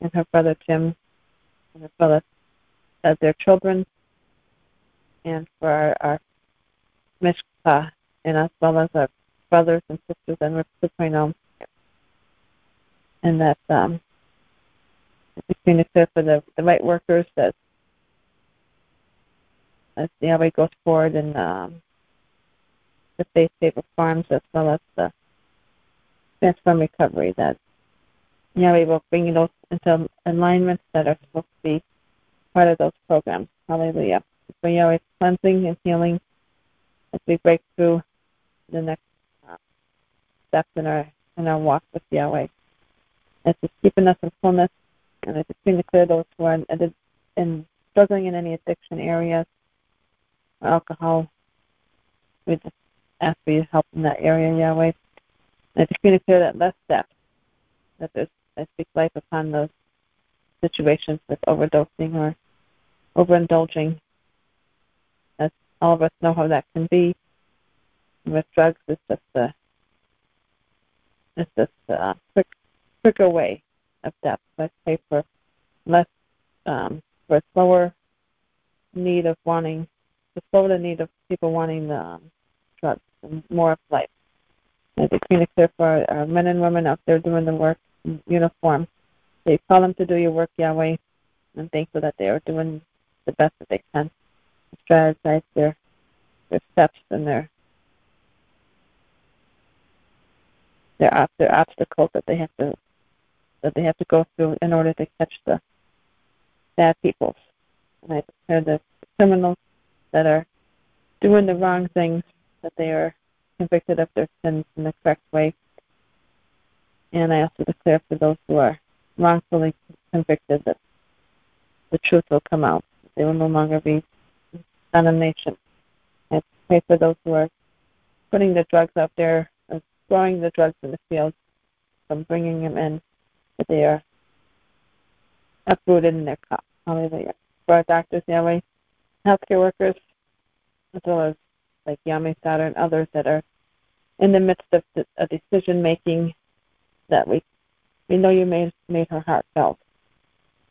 Speaker 4: and her brother Jim and as well as, as their children. And for our, our Mishka and as well as our brothers and sisters and we're 2.0 and that um between the for the, the right workers that as Yahweh goes forward and um, the faith saver farms as well as the transform recovery that Yahweh will bring those into alignments that are supposed to be part of those programs. Hallelujah. For Yahweh's cleansing and healing as we break through the next uh, steps in our in our walk with Yahweh. As He's keeping us in fullness, and I decree and declare those who are in, in struggling in any addiction areas, or alcohol, we just ask for your help in that area, Yahweh. And I decree and declare that less step, that there's I speak life upon those situations with overdosing or overindulging. As all of us know how that can be. And with drugs, it's just a it's just a quick quicker way of death. So I pray for less um, for a slower need of wanting the slower need of people wanting the um, drugs and more of life. I declare for our, our men and women out there doing the work in uniform. They call them to do your work, Yahweh. I'm thankful that they are doing the best that they can to strategize their their steps and their their their obstacles that they have to that they have to go through in order to catch the bad people. And I declare the criminals that are doing the wrong things that they are convicted of their sins in the correct way. And I also declare for those who are wrongfully convicted that the truth will come out. They will no longer be condemnation. I pray for those who are putting the drugs out there, or growing the drugs in the field, from bringing them in, that they are uprooted in their cup. Hallelujah. For our doctors, Yahweh, healthcare workers, as well as like Yami Sada and others that are in the midst of a decision making that we we know you made made her heart felt,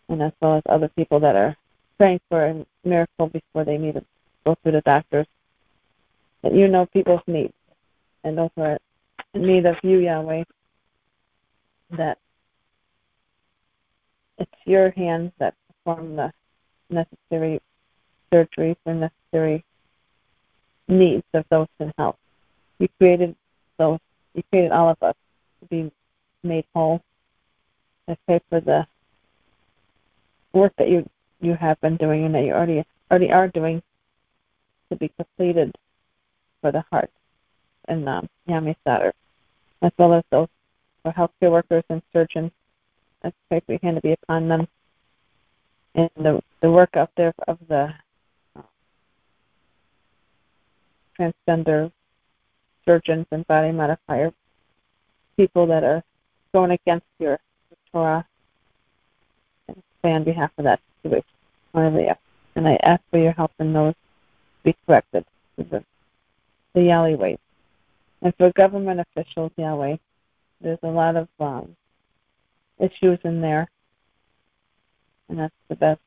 Speaker 4: and as well as other people that are praying for a miracle before they need to go through the doctors. That you know people's needs, and those are in need of you, Yahweh. That it's your hands that perform the necessary surgery for necessary needs of those in health. You created those you created all of us to be made whole. I pray for the work that you you have been doing and that you already already are doing to be completed for the heart and um, Yami Satter, as well as those for healthcare workers and surgeons. I pray for your hand to be upon them and the the work out there of the uh, transgender surgeons and body modifier people that are going against your Torah and pray on behalf of that situation. And I ask for your help in those to be corrected to the, the ways. And for government officials, Yahweh, there's a lot of um, issues in there And that's the best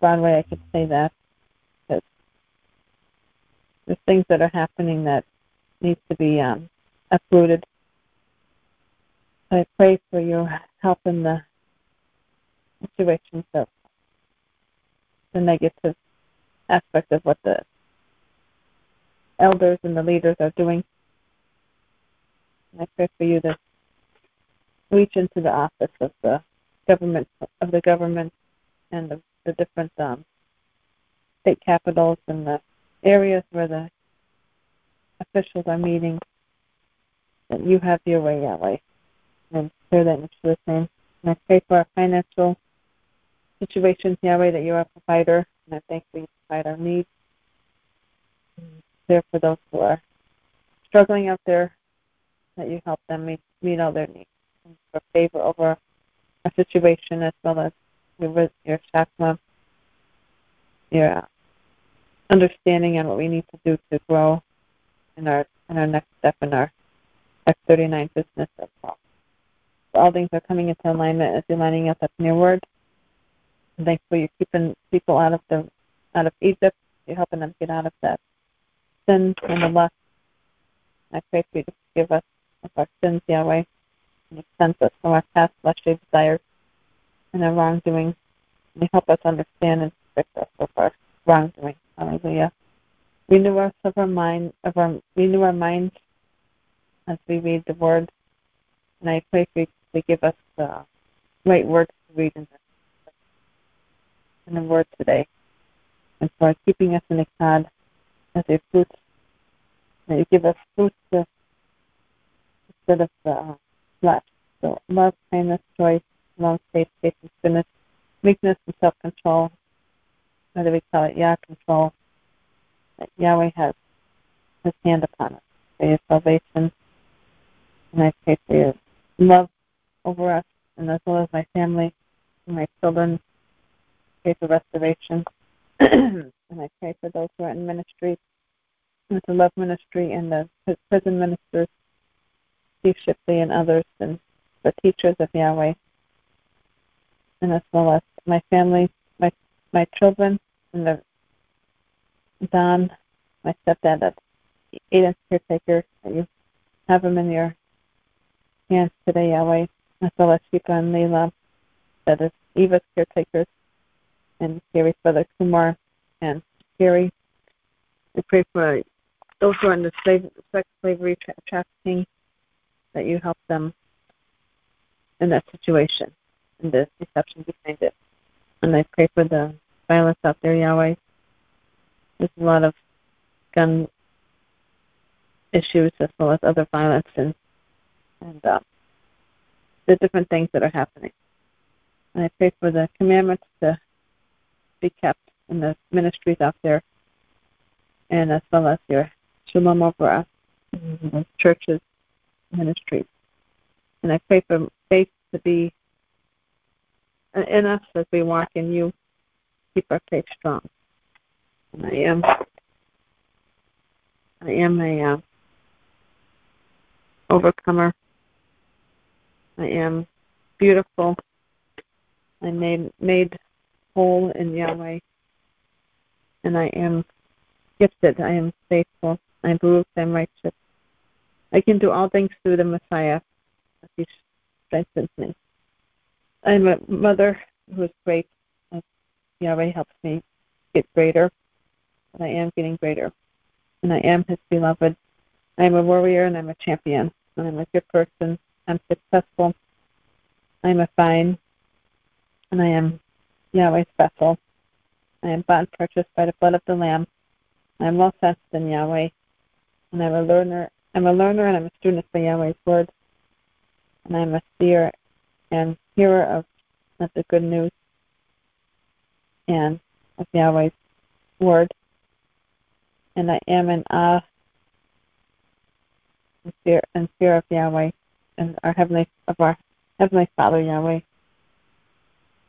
Speaker 4: broad way I could say that. There's things that are happening that need to be um, uprooted. I pray for your help in the situations of the negative aspect of what the elders and the leaders are doing. And I pray for you to reach into the office of the government of the government and the, the different um, state capitals and the areas where the officials are meeting. That you have your way, Yahweh. And pray that Yeshua's name. And I pray for our financial situations, Yahweh, that you are a provider. And I thank you provide our needs. There for those who are struggling out there, that you help them meet, meet all their needs. And for favor over our situation as well as your, your chokmah, your understanding on what we need to do to grow in our in our next step in our X39 business as well. So all things are coming into alignment as you're lining up in your word. And thanks for you keeping people out of the out of Egypt. You're helping them get out of that sin and the lust. I pray for you to forgive us of our sins, Yahweh, and cleanse us from our past fleshly desires and our wrongdoing. And help us understand and convict us of our wrongdoing. Hallelujah. Renew us of our mind of our renew our minds as we read the word. And I pray for you to give us the right words to read in the, in the word today. And for keeping us in the God as a fruit. That you give us fruits to, instead of the uh, flesh. So love, kindness, joy, long faith, patience, goodness, meekness, and self control. Whether we call it Yah control, that Yahweh has his hand upon us for your salvation. And I pray for your love over us and as well as my family and my children. Pray for restoration. [CLEARS THROAT] and I pray for those who are in ministry, with the love ministry and the prison ministers, Chief Shipley and others, and the teachers of Yahweh, and as well as my family, my children, and the Don, my stepdad, that's Aiden's caretaker, that you have him in your hands today, Yahweh, as well as Shika and Leila, that is Eva's caretakers, and Gary's brother Kumar and Gary. We pray for those who are in the slave, sex slavery tra- trafficking, that you help them in that situation and the deception behind it. And I pray for the violence out there, Yahweh. There's a lot of gun issues as well as other violence and and uh, the different things that are happening. And I pray for the commandments to be kept in the ministries out there, and as well as your shalom over us, the churches, ministries. And I pray for faith to be in us as we walk in you. Keep our faith strong. And I am, I am a uh, overcomer. I am beautiful. I made made whole in Yahweh, and I am gifted. I am faithful. I Baruch. I am righteous. I can do all things through the Messiah, He strengthens me. I am a mother who is great. Yahweh helps me get greater, and I am getting greater. And I am His beloved. I am a warrior and I'm a champion. And I'm a good person. I'm successful. I'm a fine. And I am Yahweh's vessel. I am bought and purchased by the blood of the Lamb. I am well sensed in Yahweh. And I'm a learner I'm a learner and I'm a student of Yahweh's word. And I'm a seer and hearer of, of the good news and of Yahweh's word. And I am in awe and fear and fear of Yahweh and our heavenly of our heavenly Father Yahweh.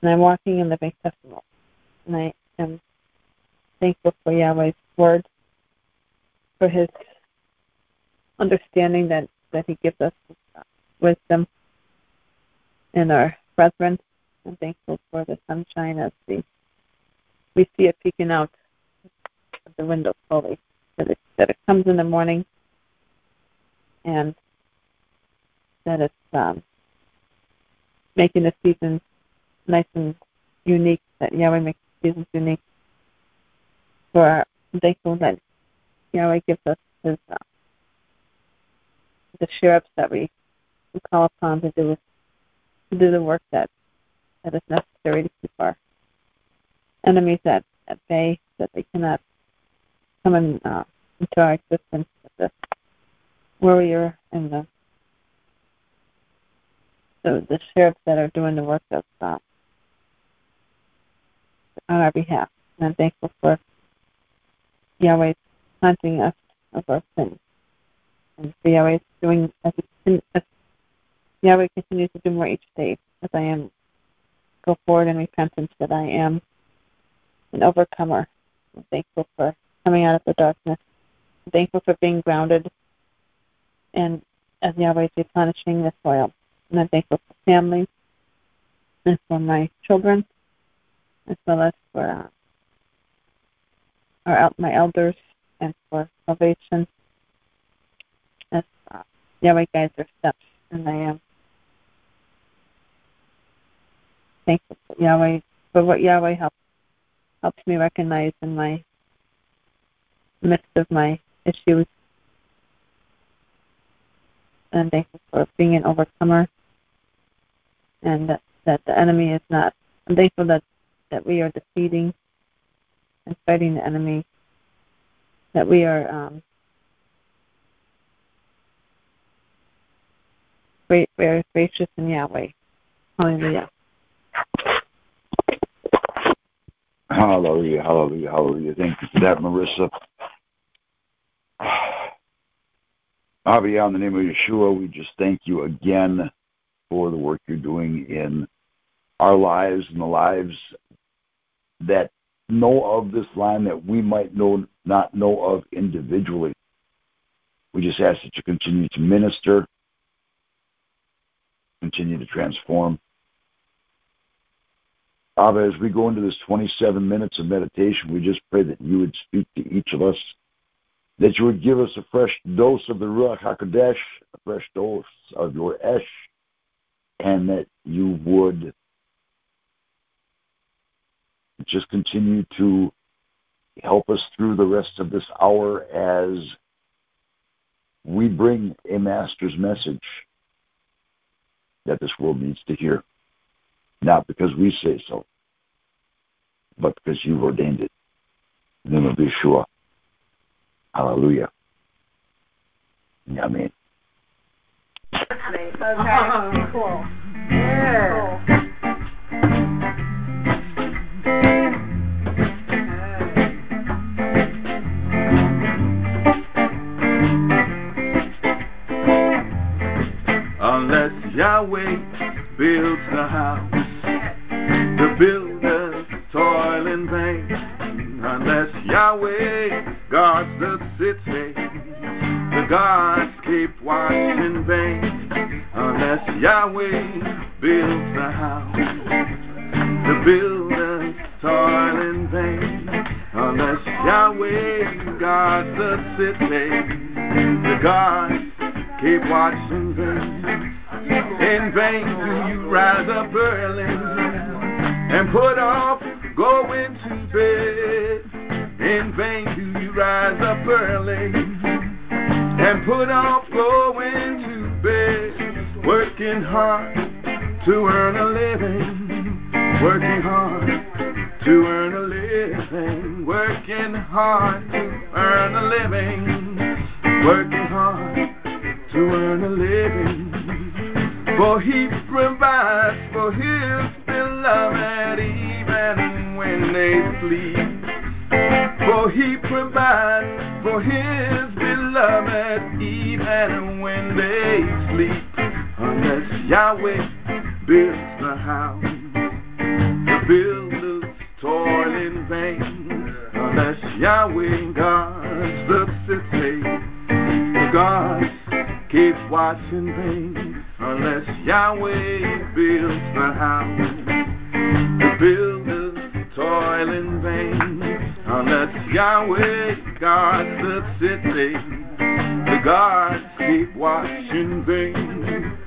Speaker 4: And I'm walking in the big testimony. And I am thankful for Yahweh's word, for his understanding that, that he gives us wisdom in our brethren, I'm thankful for the sunshine as we we see it peeking out of the window slowly. That it that it comes in the morning and that it's um, making the seasons nice and unique. That Yahweh makes the seasons unique. For our, thankful that Yahweh gives us His uh, the sheriffs that we, we call upon to do to do the work that that is necessary to keep our enemies at, at bay, that they cannot come in, uh, into our existence. The warrior and the the, the sheriffs that are doing the work of uh, on our behalf. And I'm thankful for Yahweh cleansing us of our sins. And for Yahweh doing as, as Yahweh continues to do more each day as I am go forward in repentance that I am an overcomer. I'm thankful for coming out of the darkness. I'm thankful for being grounded and as Yahweh is replenishing the soil. And I'm thankful for family and for my children as well as for uh, our, my elders and for salvation as uh, Yahweh guides our steps. And I am thankful for Yahweh for what Yahweh helps helps me recognize in my midst of my issues. And I'm thankful for being an overcomer and that, that the enemy is not I'm thankful that, that we are defeating and fighting the enemy, that we are um, great, gracious in Yahweh. Hallelujah.
Speaker 1: Hallelujah, hallelujah, hallelujah. Thank you for that, Marissa. [SIGHS] Abba, in the name of Yeshua, we just thank you again for the work you're doing in our lives and the lives that know of this line that we might know not know of individually. We just ask that you continue to minister, continue to transform. Abba, as we go into this 27 minutes of meditation, we just pray that you would speak to each of us, that you would give us a fresh dose of the Ruach HaKodesh, a fresh dose of your Esh, and that you would just continue to help us through the rest of this hour as we bring a master's message that this world needs to hear. Not because we say so, but because you've ordained it. In the name of Yeshua. Hallelujah. Amen.
Speaker 5: Okay, cool. Yeah.
Speaker 6: Unless Yahweh builds the house, Yahweh guards the city, the gods keep watch in vain. Unless Yahweh builds the house, the builders toil in vain. Unless Yahweh guards the city, the gods keep watch in vain. In vain do you rise up early and put off going to bed. In vain do you rise up early and put off going to bed. Working hard to earn a living, working hard to earn a living, working hard to earn a living, working hard to earn a living. For he provides for his beloved even when they sleep. For he provides for his beloved even when they sleep. Unless Yahweh builds the house, the builders toil in vain. Unless Yahweh guards the city, the gods keep watch in vain unless Yahweh builds the house. the builders unless Yahweh guards the city. The guards keep watch in vain.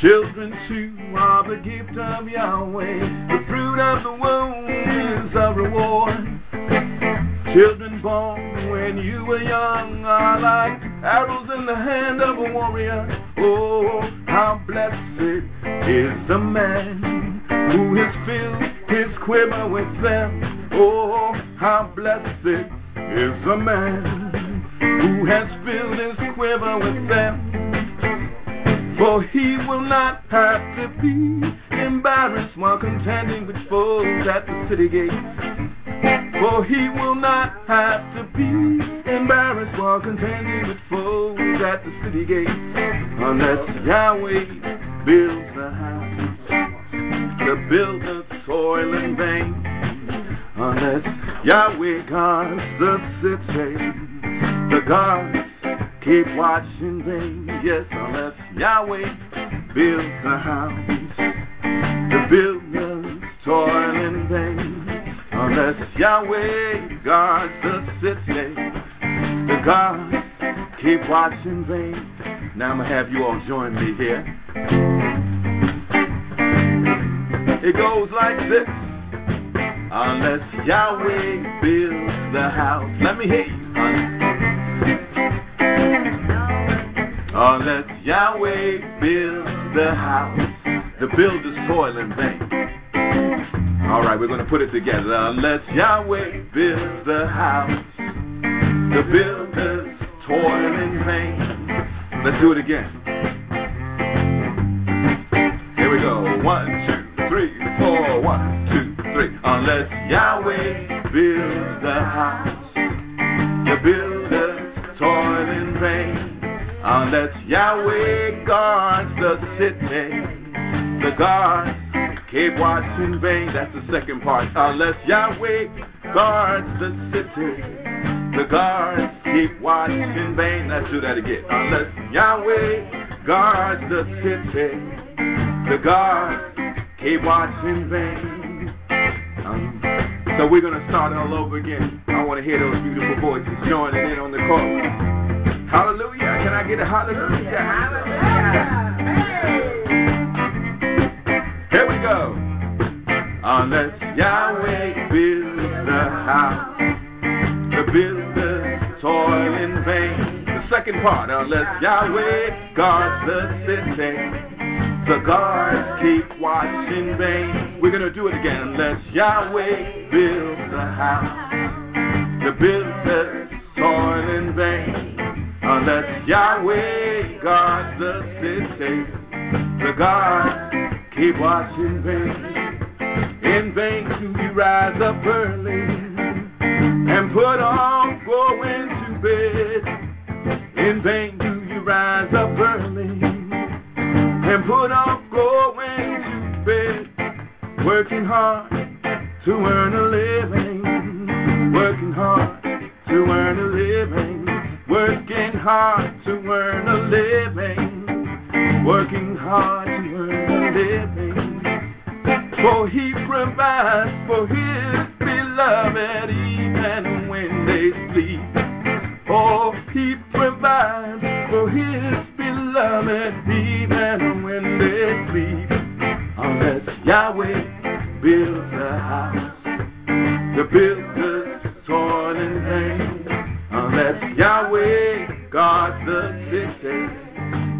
Speaker 6: Children too are the gift of Yahweh. The fruit of the womb is a reward. Children born when you were young are like arrows in the hand of a warrior. Oh, how blessed is the man who has filled his quiver with them. Oh, how blessed is the man who has filled his quiver with them. For he will not have to be embarrassed while contending with foes at the city gate. For he will not have to be embarrassed while contending with foes at the city gate. Unless Yahweh builds the house, the builders toil in vain. Unless Yahweh the city, the guards keep watch in vain. Yes, unless Yahweh builds the house, the builders toil in vain. Unless Yahweh guards the city, the guards keep watch in vain. Now I'm gonna have you all join me here. It goes like this. Unless Yahweh builds the house. Let me hear you. Honey. Unless Yahweh builds the house, the builders toil in vain. All right, we're going to put it together. Unless Yahweh builds the house, the builders toil in vain. Let's do it again. Here we go. One, two, three, four. One, two, three. Unless Yahweh builds the house, the builders toil in vain. Unless Yahweh guards the city, the guards keep watch in vain. That's the second part. Unless Yahweh guards the city, the guards keep watch in vain. Let's do that again. Unless Yahweh guards the city, the guards keep watch in vain. Um, so we're to start all over again. I want to hear those beautiful voices joining in on the chorus. Hallelujah. Can I get a hallelujah? hallelujah? Here we go. Unless Yahweh builds the house, the builders toil in vain. The second part, unless Yahweh guards the city, the guards keep watch in vain. We're to do it again. Unless Yahweh builds the house, the builders in vain. Uh, Unless Yahweh guards the city, the guards keep watch in vain. In vain do we rise up early and put off going to bed. In vain do you rise up early and put off going to bed. Working hard to earn a living, working hard to earn a living, working hard to earn a living, working hard to earn a living. For he provides for his beloved even when they sleep. Oh, he provides for his beloved even when they sleep. Unless Yahweh builds a house, the builders toil in vain. Unless Yahweh guards the city,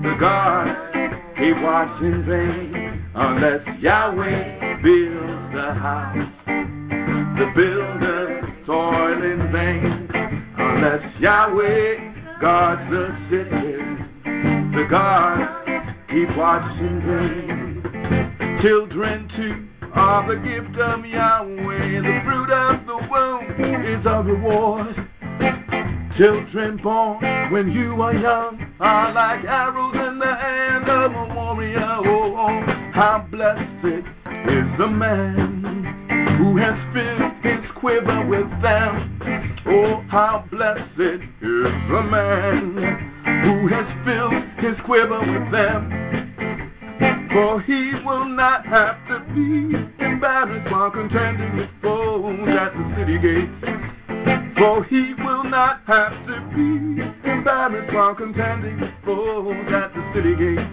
Speaker 6: the guards keep watch in vain. Unless Yahweh builds the house, the builders toil in vain. Unless Yahweh guards the city, the guards keep watch in vain. Children too are the gift of Yahweh, the fruit of the womb is a reward. Children born when you are young are like arrows in the hand of a warrior. Oh, oh, how blessed is the man who has filled his quiver with them. Oh, how blessed is the man who has filled his quiver with them. For he will not have to be embarrassed while contending with foes at the city gates. For he will not have to be embarrassed while contending with foes at the city gates.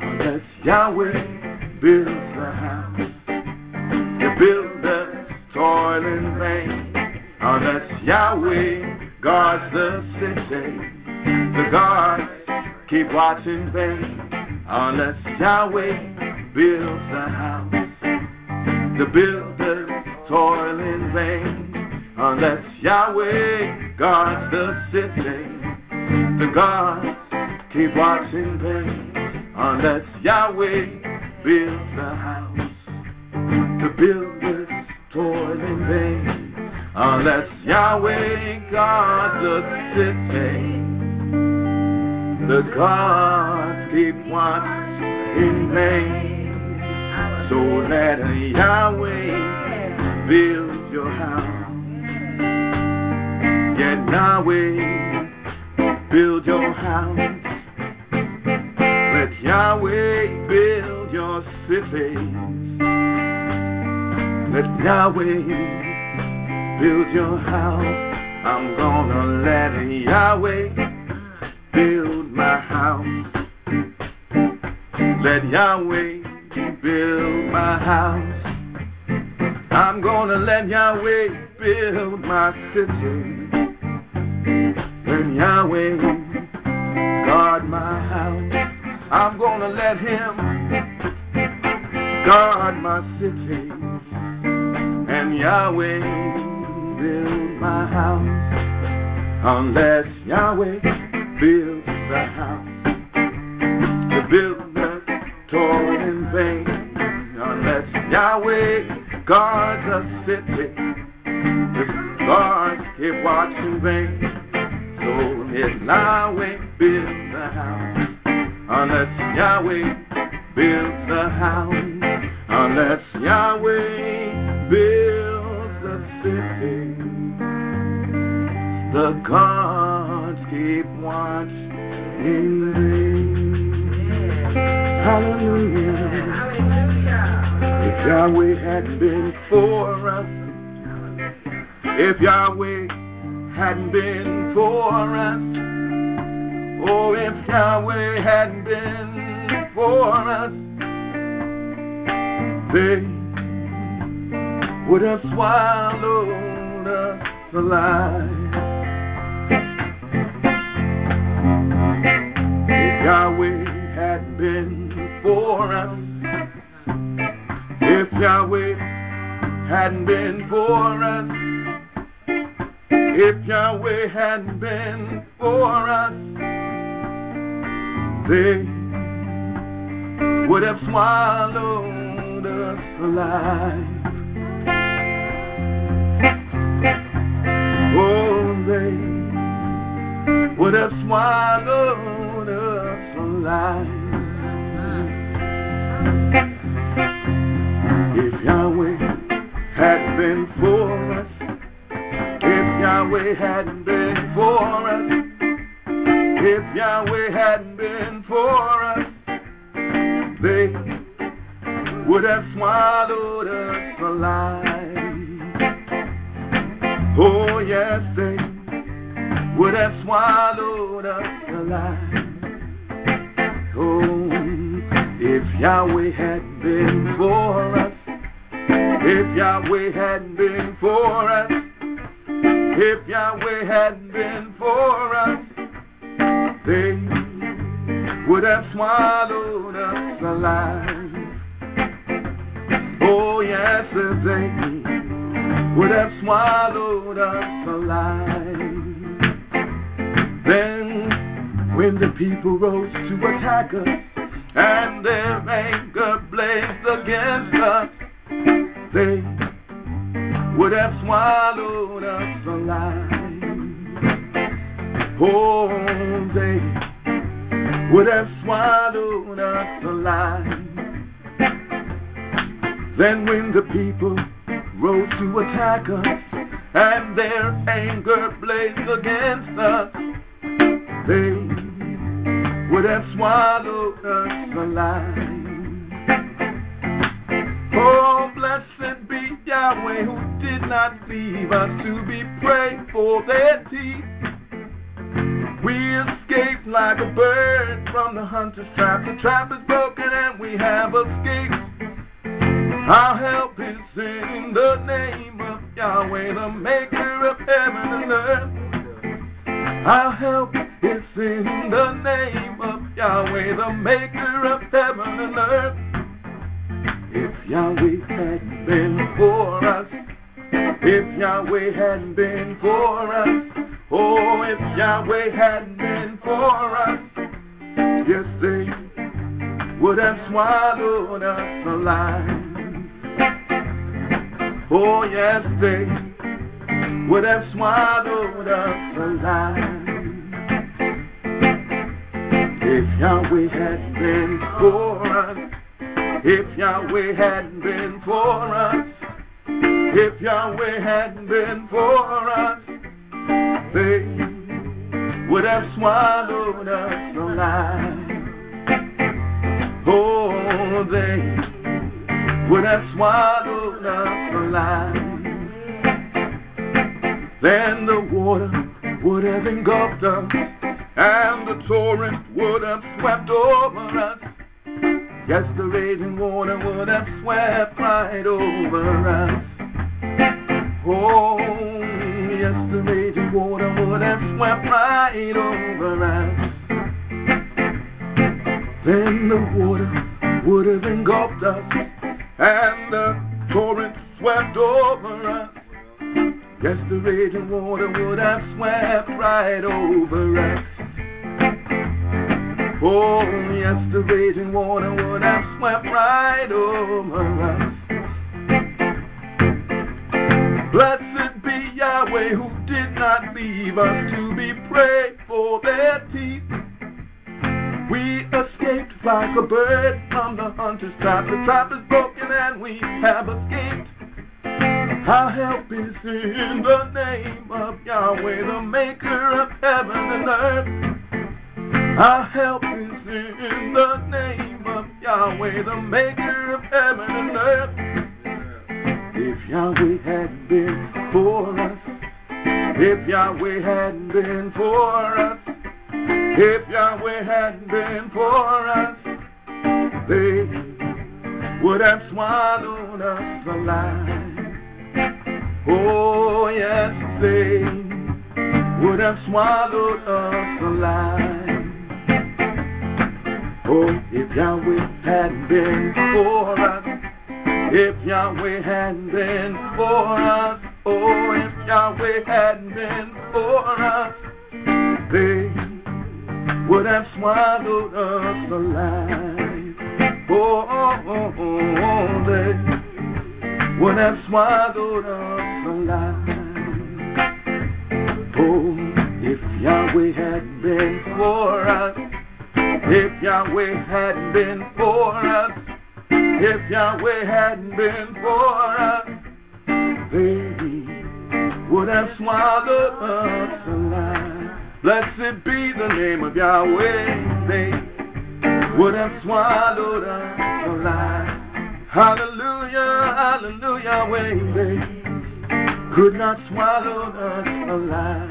Speaker 6: Unless Yahweh builds the house, the builders toil in vain. Unless Yahweh guards the city, the guards keep watching vain. Unless Yahweh builds the house, the builders toil in vain. Unless Yahweh guards the city, the guards keep watching vain. Unless Yahweh builds the house, the builders toil in vain. Unless Yahweh God the city, the gods keep watch in vain. So let Yahweh build your house. Yet Yahweh build your house. Let Yahweh build your cities. Let Yahweh build your house. I'm gonna let Yahweh build my house. Let Yahweh build my house. I'm gonna let Yahweh build my city. Let Yahweh guard my house. I'm gonna let him guard my city. And Yahweh build my house. Unless Yahweh builds the house. The builder toil in vain. Unless Yahweh guards the city. The guards keep watch in vain. So let Yahweh build the house. Unless Yahweh builds the house. Unless Yahweh builds The gods keep watch in vain. Hallelujah. If Yahweh hadn't been for us, if Yahweh hadn't been for us, oh, if Yahweh hadn't been for us, they would have swallowed us alive. If Yahweh had been for us, if Yahweh hadn't been for us, if Yahweh hadn't been for us, they would have swallowed us alive. Oh, they swallowed us alive. If Yahweh had been for us, if Yahweh hadn't been for us, if Yahweh hadn't been for us, they would have swallowed us alive. Oh, yes, they would have swallowed us alive. Oh, if Yahweh hadn't been for us, if Yahweh hadn't been for us, if Yahweh hadn't been for us, they would have swallowed us alive. Oh, yes, they would have swallowed us alive. Then, when the people rose to attack us, and their anger blazed against us, they would have swallowed us alive. Oh, they would have swallowed us alive. Then when the people rose to attack us, and their anger blazed against us, would have swallowed us alive. Oh, blessed be Yahweh who did not leave us to be prey for their teeth. We escaped like a bird from the hunter's trap. The trap is broken and we have escaped. Our help is in the name of Yahweh, the maker of heaven and earth. Our help is in the name of Yahweh, the maker of heaven and earth. If Yahweh hadn't been for us, if Yahweh hadn't been for us, oh, if Yahweh hadn't been for us, yes, they would have swallowed us alive. Oh, yes, they would have swallowed us alive. If Yahweh hadn't been for us, if Yahweh hadn't been for us, if Yahweh hadn't been for us, they would have swallowed us alive. Oh, they would have swallowed us alive. Then the water would have engulfed us, and the torrent would have swept over us. Yes, the raging water would have swept right over us. Oh, yes, the raging water would have swept right over us. Then the water would have engulfed us, and the torrent swept over us. Yes, the raging water would have swept right over us. Oh, yes, the raging water would have swept right over us. Blessed be Yahweh who did not leave us to be prey for their teeth. We escaped like a bird from the hunter's trap. The trap is broken and we have escaped. Our help is in the name of Yahweh, the maker of heaven and earth. Our help is in the name of Yahweh, the maker of heaven and earth. If Yahweh hadn't been for us, if Yahweh hadn't been for us, if Yahweh hadn't been for us, they would have swallowed us alive. Oh, yes, they would have swallowed us alive. Oh, if Yahweh hadn't been for us, if Yahweh hadn't been for us, oh, if Yahweh hadn't been for us, they would have swallowed us alive. Oh, oh, oh, oh, they would have swallowed us Oh, if Yahweh hadn't been for us, if Yahweh hadn't been for us, if Yahweh hadn't been for us, they would have swallowed us alive. Blessed be the name of Yahweh, they would have swallowed us alive. Hallelujah, hallelujah, way could not swallow us alive.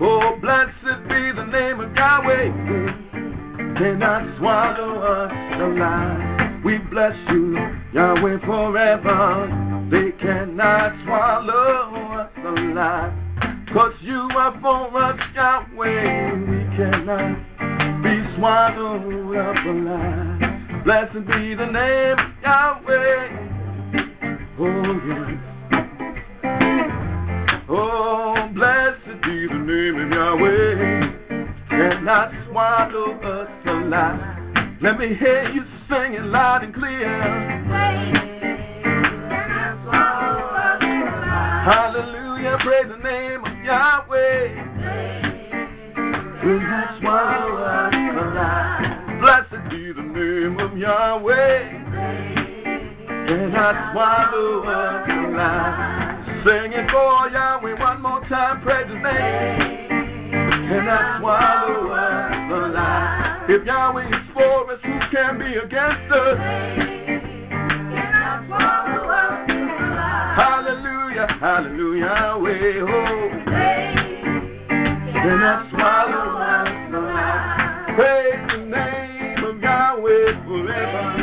Speaker 6: Oh, blessed be the name of Yahweh, cannot swallow us alive. We bless you, Yahweh, forever. They cannot swallow us alive. Cause you are for us, Yahweh. We cannot be swallowed up alive. Blessed be the name of Yahweh. Oh, yes. Oh, blessed be the name of Yahweh. Cannot swallow us alive. Let me hear you singing loud and clear. Hallelujah, praise the name of Yahweh. Cannot swallow us alive. Blessed be the name of Yahweh. Cannot swallow us alive. Singing for Yahweh one more time, praise His name. And that's why the world's alive. If Yahweh is for us, who can be against us? Hallelujah, hallelujah, Yahweh, oh. And that's why the world's alive. Praise the name of Yahweh forever.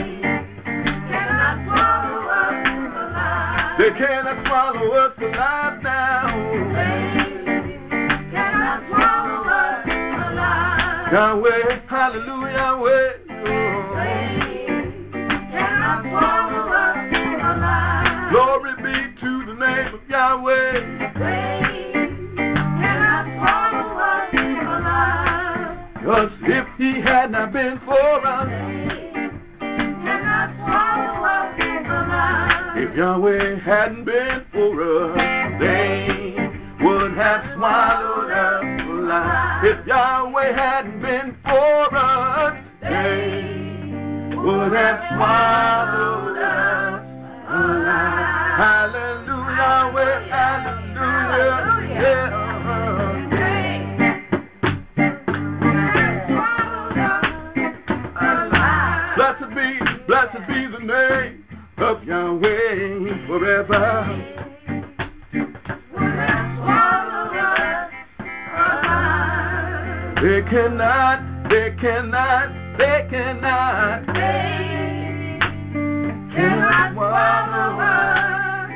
Speaker 6: They cannot swallow us alive now. Swallow. Yahweh, hallelujah, Yahweh. Swallow. Glory be to the name of Yahweh. Cause if he had not been for us, cannot swallow if Yahweh hadn't been for us, they would have swallowed us alive. If Yahweh hadn't been for us, they would have swallowed us alive. Hallelujah, hallelujah, hallelujah. Yeah. of Yahweh forever. They cannot, they cannot, they cannot, they cannot swallow us.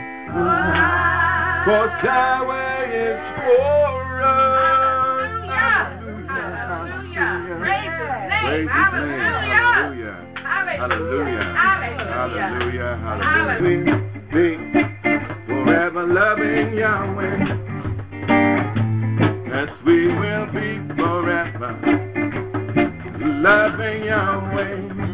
Speaker 6: For Yahweh is for us. Hallelujah. Hallelujah. Praise his name. Hallelujah. Hallelujah. Hallelujah. Hallelujah. We Be forever loving Yahweh. Yes, we will be forever loving Yahweh.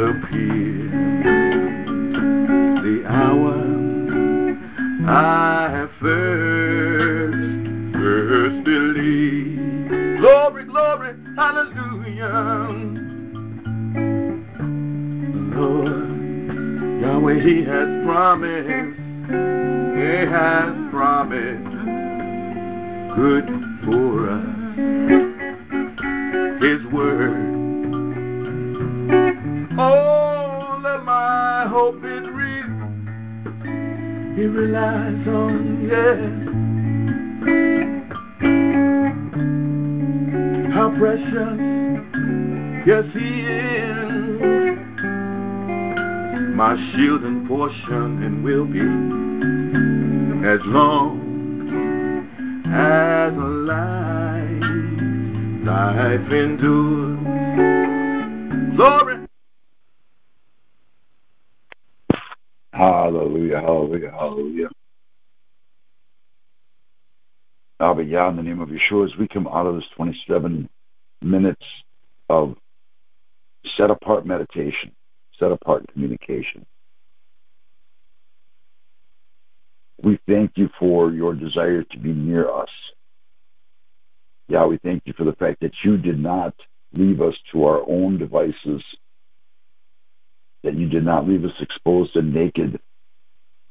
Speaker 6: Appeared. The hour I first, first believed. Glory, glory, hallelujah. Lord, Yahweh, He has promised, He has promised good He relies on, oh, yes. How precious, yes, He is. My shield and portion and will be as long as life, life endures. Glory.
Speaker 1: Hallelujah, hallelujah. Abba Yah, in the name of Yeshua, as we come out of this 27 minutes of set apart meditation, set apart communication, we thank you for your desire to be near us. Yeah, we thank you for the fact that you did not leave us to our own devices, that you did not leave us exposed and naked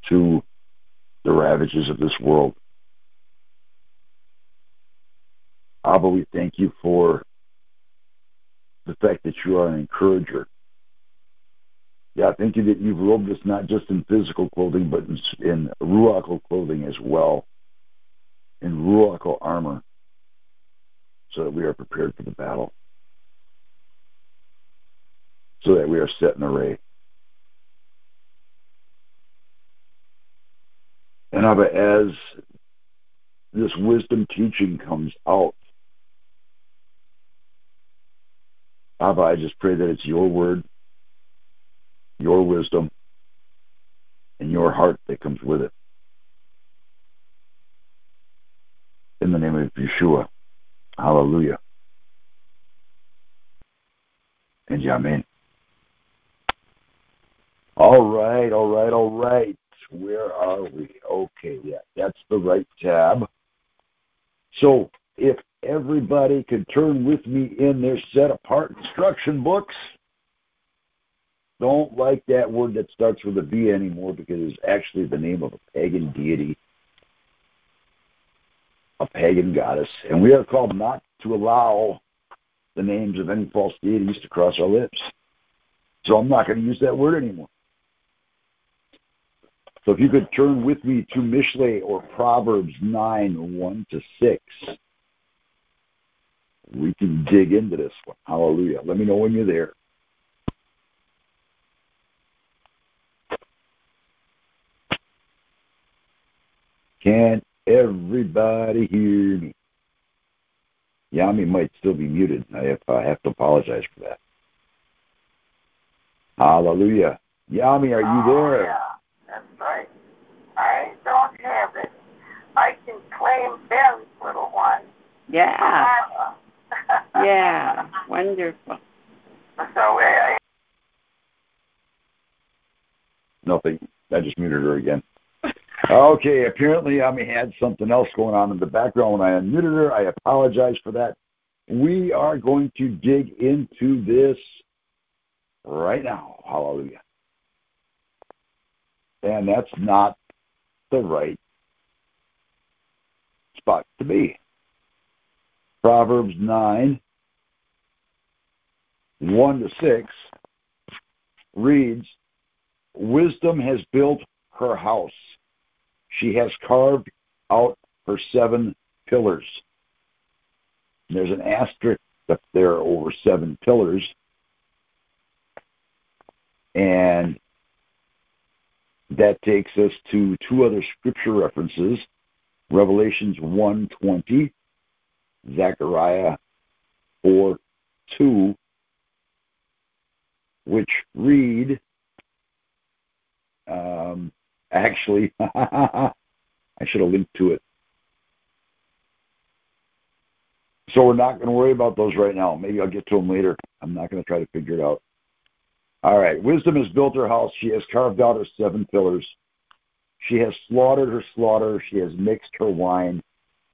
Speaker 1: to the ravages of this world. Abba, we thank you for the fact that you are an encourager. Yeah, thank you that you've robed us not just in physical clothing, but in, in ruachal clothing as well, in ruachal armor, so that we are prepared for the battle, so that we are set in array. And Abba, as this wisdom teaching comes out, Abba, I just pray that it's your word, your wisdom, and your heart that comes with it. In the name of Yeshua. Hallelujah. And Amen. All right, all right, all right. Where are we? Okay, yeah, that's the right tab. So if everybody could turn with me in their set apart instruction books. Don't like that word that starts with a V anymore because it's actually the name of a pagan deity, a pagan goddess. And we are called not to allow the names of any false deities to cross our lips. So I'm not going to use that word anymore. So if you could turn with me to Mishle or Proverbs 9, 1 to 6 we can dig into this one. Hallelujah. Let me know when you're there. Can everybody hear me? Yami might still be muted. I have, I have to apologize for that. Hallelujah. Yami, are you there?
Speaker 7: Oh, yeah, that's right. I don't have it. I can claim Ben's little one.
Speaker 2: Yeah. [LAUGHS] Yeah. Wonderful.
Speaker 7: So uh,
Speaker 1: Nothing. I just muted her again. Okay, apparently Yami had something else going on in the background when I unmuted her. I apologize for that. We are going to dig into this right now. Hallelujah. And that's not the right spot to be. Proverbs 9, 1 to 6 reads, Wisdom has built her house. She has carved out her seven pillars. There's an asterisk up there over seven pillars. And that takes us to two other scripture references. Revelations 1.20, Zechariah 4.2, which read, um, actually, [LAUGHS] I should have linked to it. So we're not going to worry about those right now. Maybe I'll get to them later. I'm not going to try to figure it out. All right. Wisdom has built her house. She has carved out her seven pillars. She has slaughtered her slaughter. She has mixed her wine.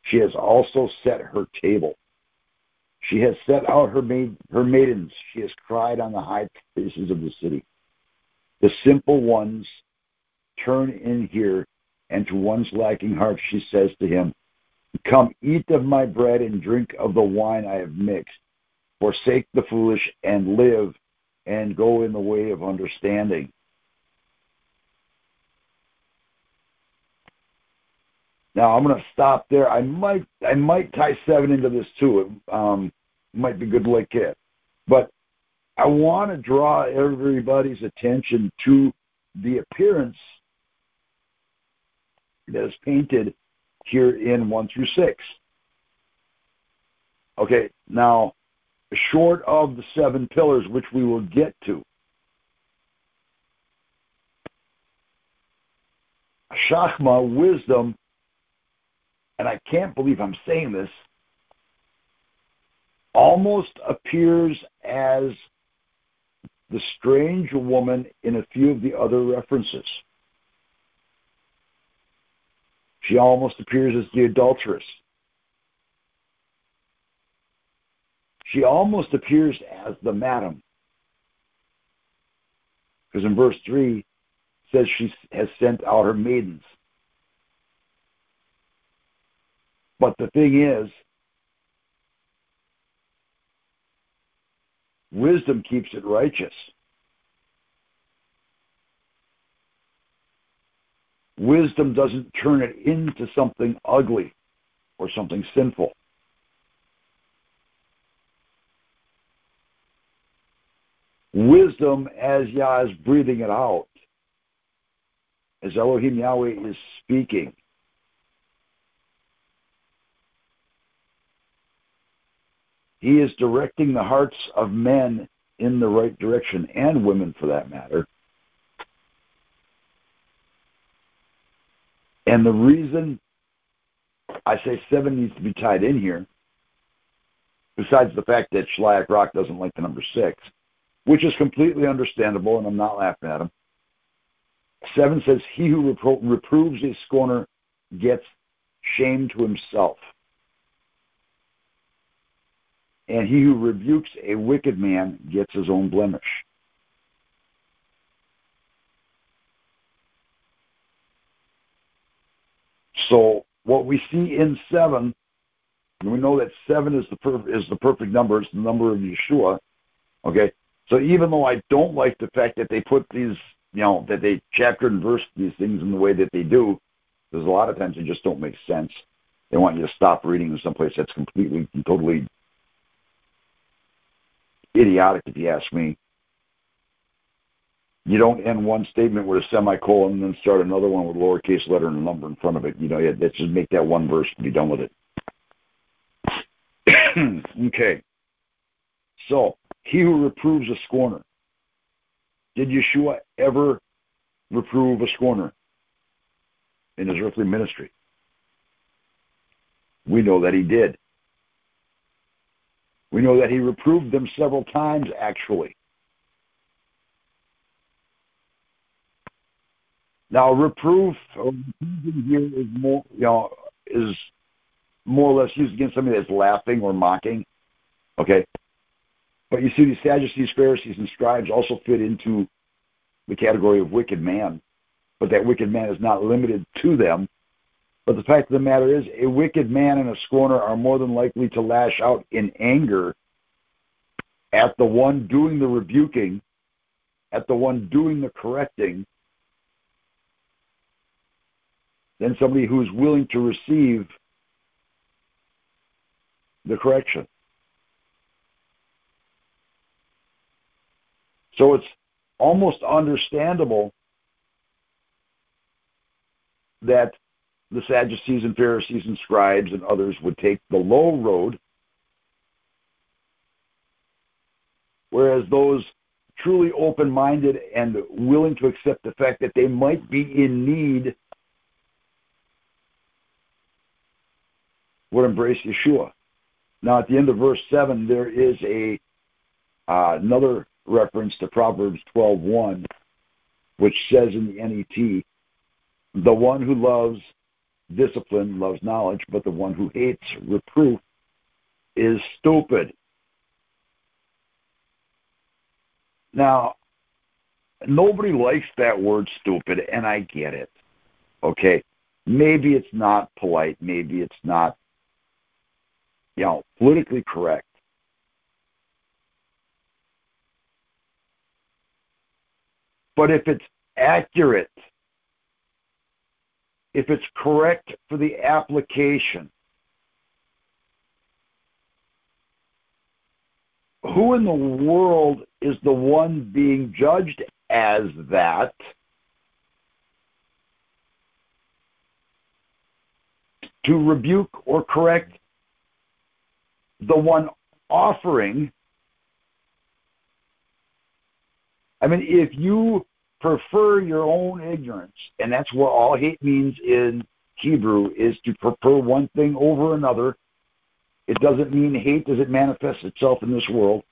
Speaker 1: She has also set her table. She has set out her maid, her maidens. She has cried on the high places of the city. The simple ones turn in here, and to one's lacking heart she says to him, Come eat of my bread and drink of the wine I have mixed. Forsake the foolish and live, and go in the way of understanding. Now I'm going to stop there. I might I might tie seven into this too. It um, might be good to look at, but I want to draw everybody's attention to the appearance that is painted here in one through six. Okay, now short of the seven pillars, which we will get to. Chokmah, wisdom, and I can't believe I'm saying this, almost appears as the strange woman in a few of the other references. She almost appears as the adulteress. She almost appears as the madam. Because in verse 3 says she has sent out her maidens. But the thing is, wisdom keeps it righteous. Wisdom doesn't turn it into something ugly or something sinful. Wisdom, as Yah is breathing it out, as Elohim Yahweh is speaking, He is directing the hearts of men in the right direction, and women for that matter. And the reason I say seven needs to be tied in here, besides the fact that Shliach Rock doesn't like the number six, which is completely understandable, and I'm not laughing at him. Seven says, He who repro- reproves a scorner gets shame to himself. And he who rebukes a wicked man gets his own blemish. So what we see in seven, and we know that seven is the per- is the perfect number. It's the number of Yeshua. Okay, so even though I don't like the fact that they put these, you know, that they chapter and verse these things in the way that they do, because a lot of times they just don't make sense. They want you to stop reading in some place that's completely and totally idiotic, if you ask me. You don't end one statement with a semicolon and then start another one with a lowercase letter and a number in front of it. You know, let's just make that one verse and be done with it. [CLEARS THROAT] okay. So, he who reproves a scorner. Did Yeshua ever reprove a scorner in his earthly ministry? We know that he did. We know that he reproved them several times, actually. Now, reproof uh, reproving here is more, you know, is more or less used against somebody that's laughing or mocking. Okay, but you see, the Sadducees, Pharisees, and scribes also fit into the category of wicked man. But that wicked man is not limited to them. But the fact of the matter is, a wicked man and a scorner are more than likely to lash out in anger at the one doing the rebuking, at the one doing the correcting, than somebody who is willing to receive the correction. So it's almost understandable that the Sadducees and Pharisees and scribes and others would take the low road, whereas those truly open minded and willing to accept the fact that they might be in need would embrace Yeshua. Now, at the end of verse 7, there is a uh, another reference to Proverbs 12:1, which says in the NET, "The one who loves discipline loves knowledge, but the one who hates reproof is stupid." Now, nobody likes that word stupid, and I get it. Okay, maybe it's not polite, maybe it's not, you know, politically correct. But if it's accurate, if it's correct for the application, who in the world is the one being judged as that? To rebuke or correct the one offering. I mean, if you prefer your own ignorance, and that's what all hate means in Hebrew, is to prefer one thing over another. It doesn't mean hate doesn't manifest itself in this world.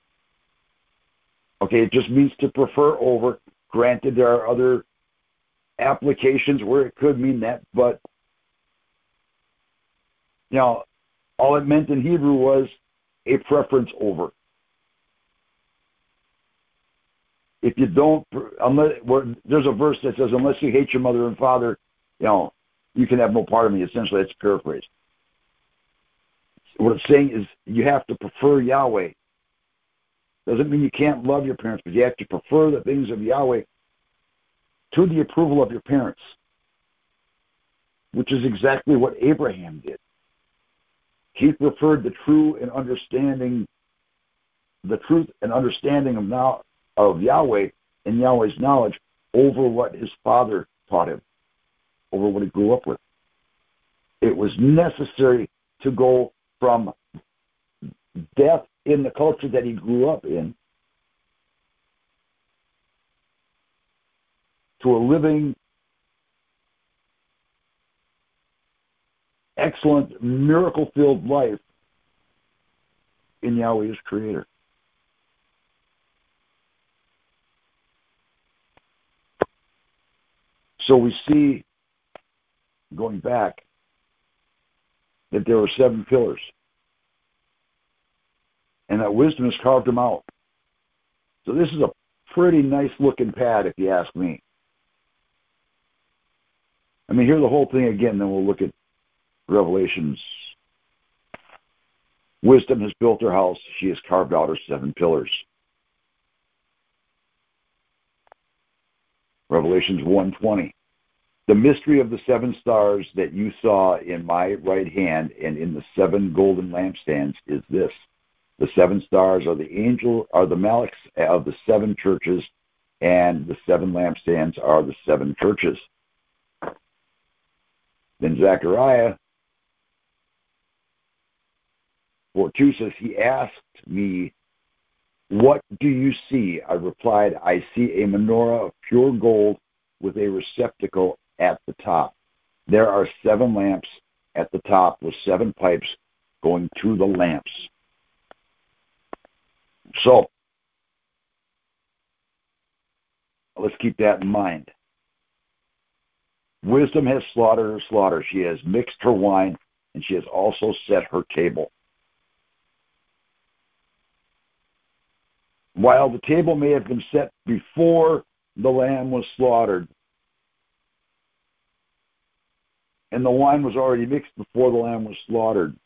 Speaker 1: Okay, it just means to prefer over. Granted, there are other applications where it could mean that, but you know, all it meant in Hebrew was a preference over. If you don't, unless there's a verse that says, "Unless you hate your mother and father, you know, you can have no part of me." Essentially, that's paraphrased. What it's saying is, you have to prefer Yahweh. Doesn't mean you can't love your parents, but you have to prefer the things of Yahweh to the approval of your parents, which is exactly what Abraham did. He preferred the true and understanding, the truth and understanding of now of Yahweh and Yahweh's knowledge over what his father taught him, over what he grew up with. It was necessary to go from death in the culture that he grew up in to a living, excellent, miracle filled life in Yahweh as creator. So we see, going back, that there were seven pillars. And that wisdom has carved them out. So this is a pretty nice looking pad, if you ask me. I mean, hear the whole thing again, then we'll look at Revelations. Wisdom has built her house. She has carved out her seven pillars. Revelations 1:20. The mystery of the seven stars that you saw in my right hand and in the seven golden lampstands is this. The seven stars are the angel are the maliks of the seven churches, and the seven lampstands are the seven churches. Then Zechariah 4 2 says, He asked me, What do you see? I replied, I see a menorah of pure gold with a receptacle at the top. There are seven lamps at the top with seven pipes going to the lamps. So, let's keep that in mind. Wisdom has slaughtered her slaughter. She has mixed her wine, and she has also set her table. While the table may have been set before the lamb was slaughtered, and the wine was already mixed before the lamb was slaughtered,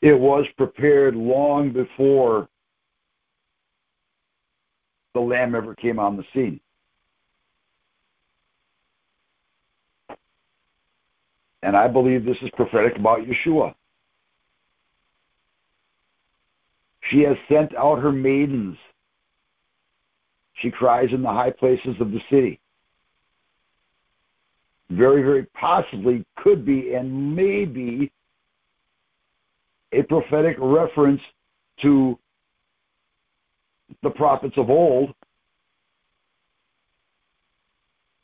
Speaker 1: it was prepared long before the lamb ever came on the scene. And I believe this is prophetic about Yeshua. She has sent out her maidens. She cries in the high places of the city. Very, very possibly could be and may be a prophetic reference to the prophets of old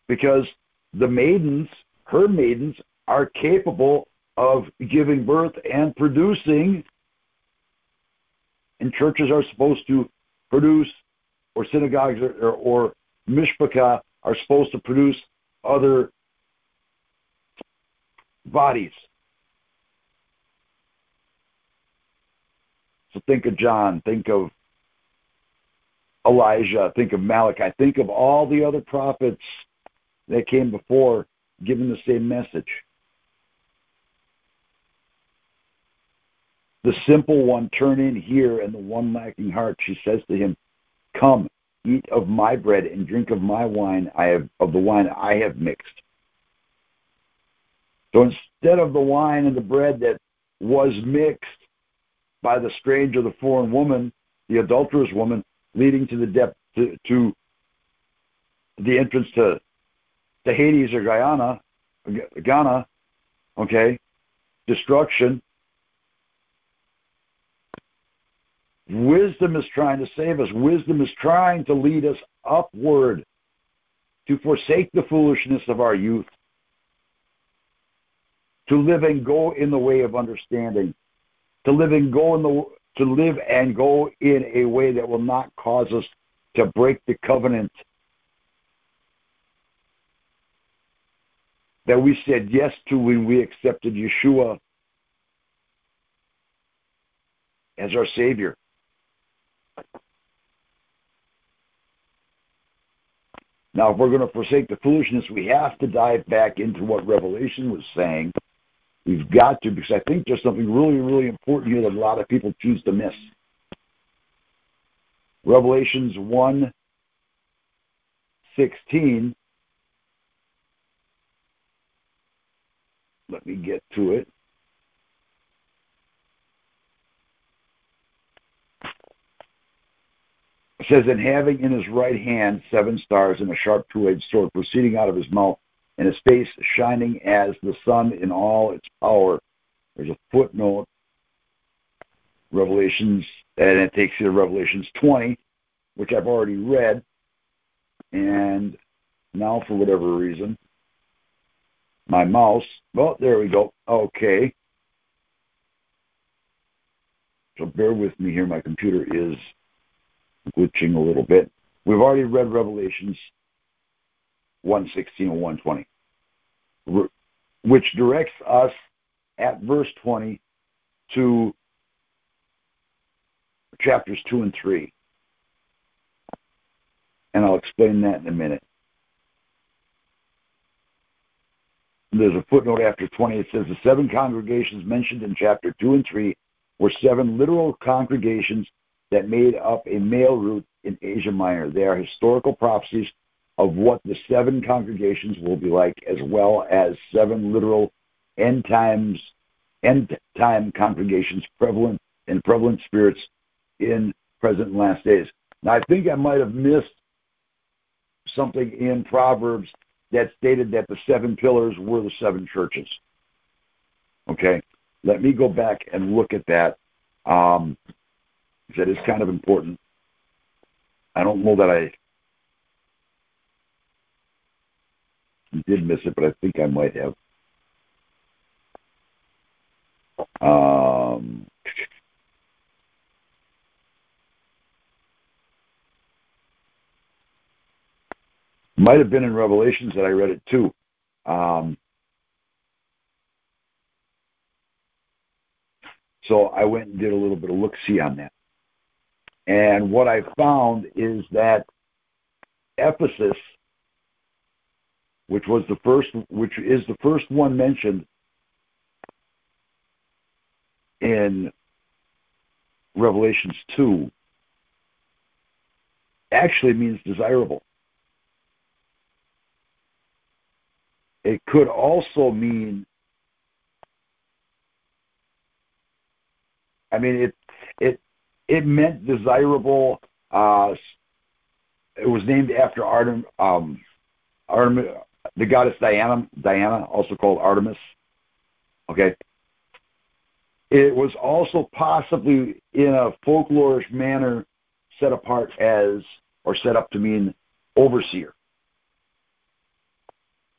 Speaker 1: because the maidens, her maidens, are capable of giving birth and producing. And churches are supposed to produce, or synagogues or, or, mishpachah are supposed to produce other bodies. So think of John, think of Elijah, think of Malachi, think of all the other prophets that came before giving the same message. The simple one, turn in here, and the one lacking heart, she says to him, Come, eat of my bread and drink of my wine, I have of the wine I have mixed. So instead of the wine and the bread that was mixed by the strange or the foreign woman, the adulterous woman, leading to the depth to, to the entrance to to Hades or Guyana, Ghana, okay, destruction. Wisdom is trying to save us. Wisdom is trying to lead us upward to forsake the foolishness of our youth, to live and go in the way of understanding, to live and go in the to live and go in a way that will not cause us to break the covenant that we said yes to when we accepted Yeshua as our Savior. Now, if we're going to forsake the foolishness, we have to dive back into what Revelation was saying. We've got to, because I think there's something really, really important here that a lot of people choose to miss. Revelations 1 16 Let me get to it. Says, And having in his right hand seven stars and a sharp two edged sword proceeding out of his mouth, and his face shining as the sun in all its power. There's a footnote, Revelations, and it takes you to Revelations 20, which I've already read. And now, for whatever reason, my mouse. Well, there we go. Okay. So bear with me here. My computer is glitching a little bit. We've already read Revelations 116 and 120, which directs us at verse 20 to chapters 2 and 3. And I'll explain that in a minute. there's a footnote after 20. It says the seven congregations mentioned in chapter 2 and 3 were seven literal congregations that made up a mail route in Asia Minor. They are historical prophecies of what the seven congregations will be like, as well as seven literal end times, end time congregations prevalent and prevalent spirits in present and last days. Now, I think I might have missed something in Proverbs that stated that the seven pillars were the seven churches. Okay, let me go back and look at that. Um, that is kind of important. I don't know that I did miss it, but I think I might have. Um, Might have been in Revelations that I read it too. Um, so I went and did a little bit of look see on that. And what I found is that Ephesus, which was the first, which is the first one mentioned in Revelations 2, actually means desirable. It could also mean, I mean, it it meant desirable. Uh, it was named after Artem, um, Artemis, the goddess Diana, Diana, also called Artemis. Okay. It was also possibly in a folklorish manner set apart as, or set up to mean overseer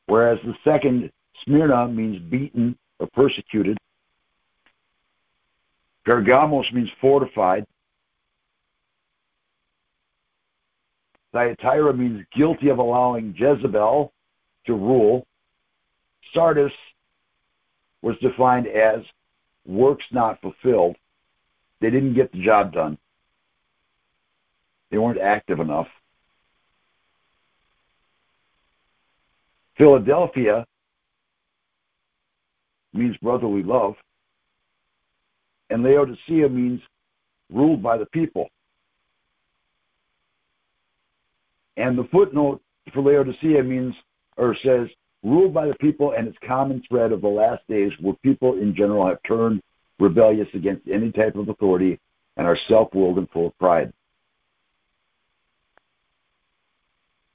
Speaker 1: whereas the second Smyrna means beaten or persecuted. Pergamos means fortified. Thyatira means guilty of allowing Jezebel to rule. Sardis was defined as works not fulfilled. They didn't get the job done. They weren't active enough. Philadelphia means brotherly love. And Laodicea means ruled by the people. And the footnote for Laodicea means, or says, ruled by the people and its common thread of the last days where people in general have turned rebellious against any type of authority and are self-willed and full of pride.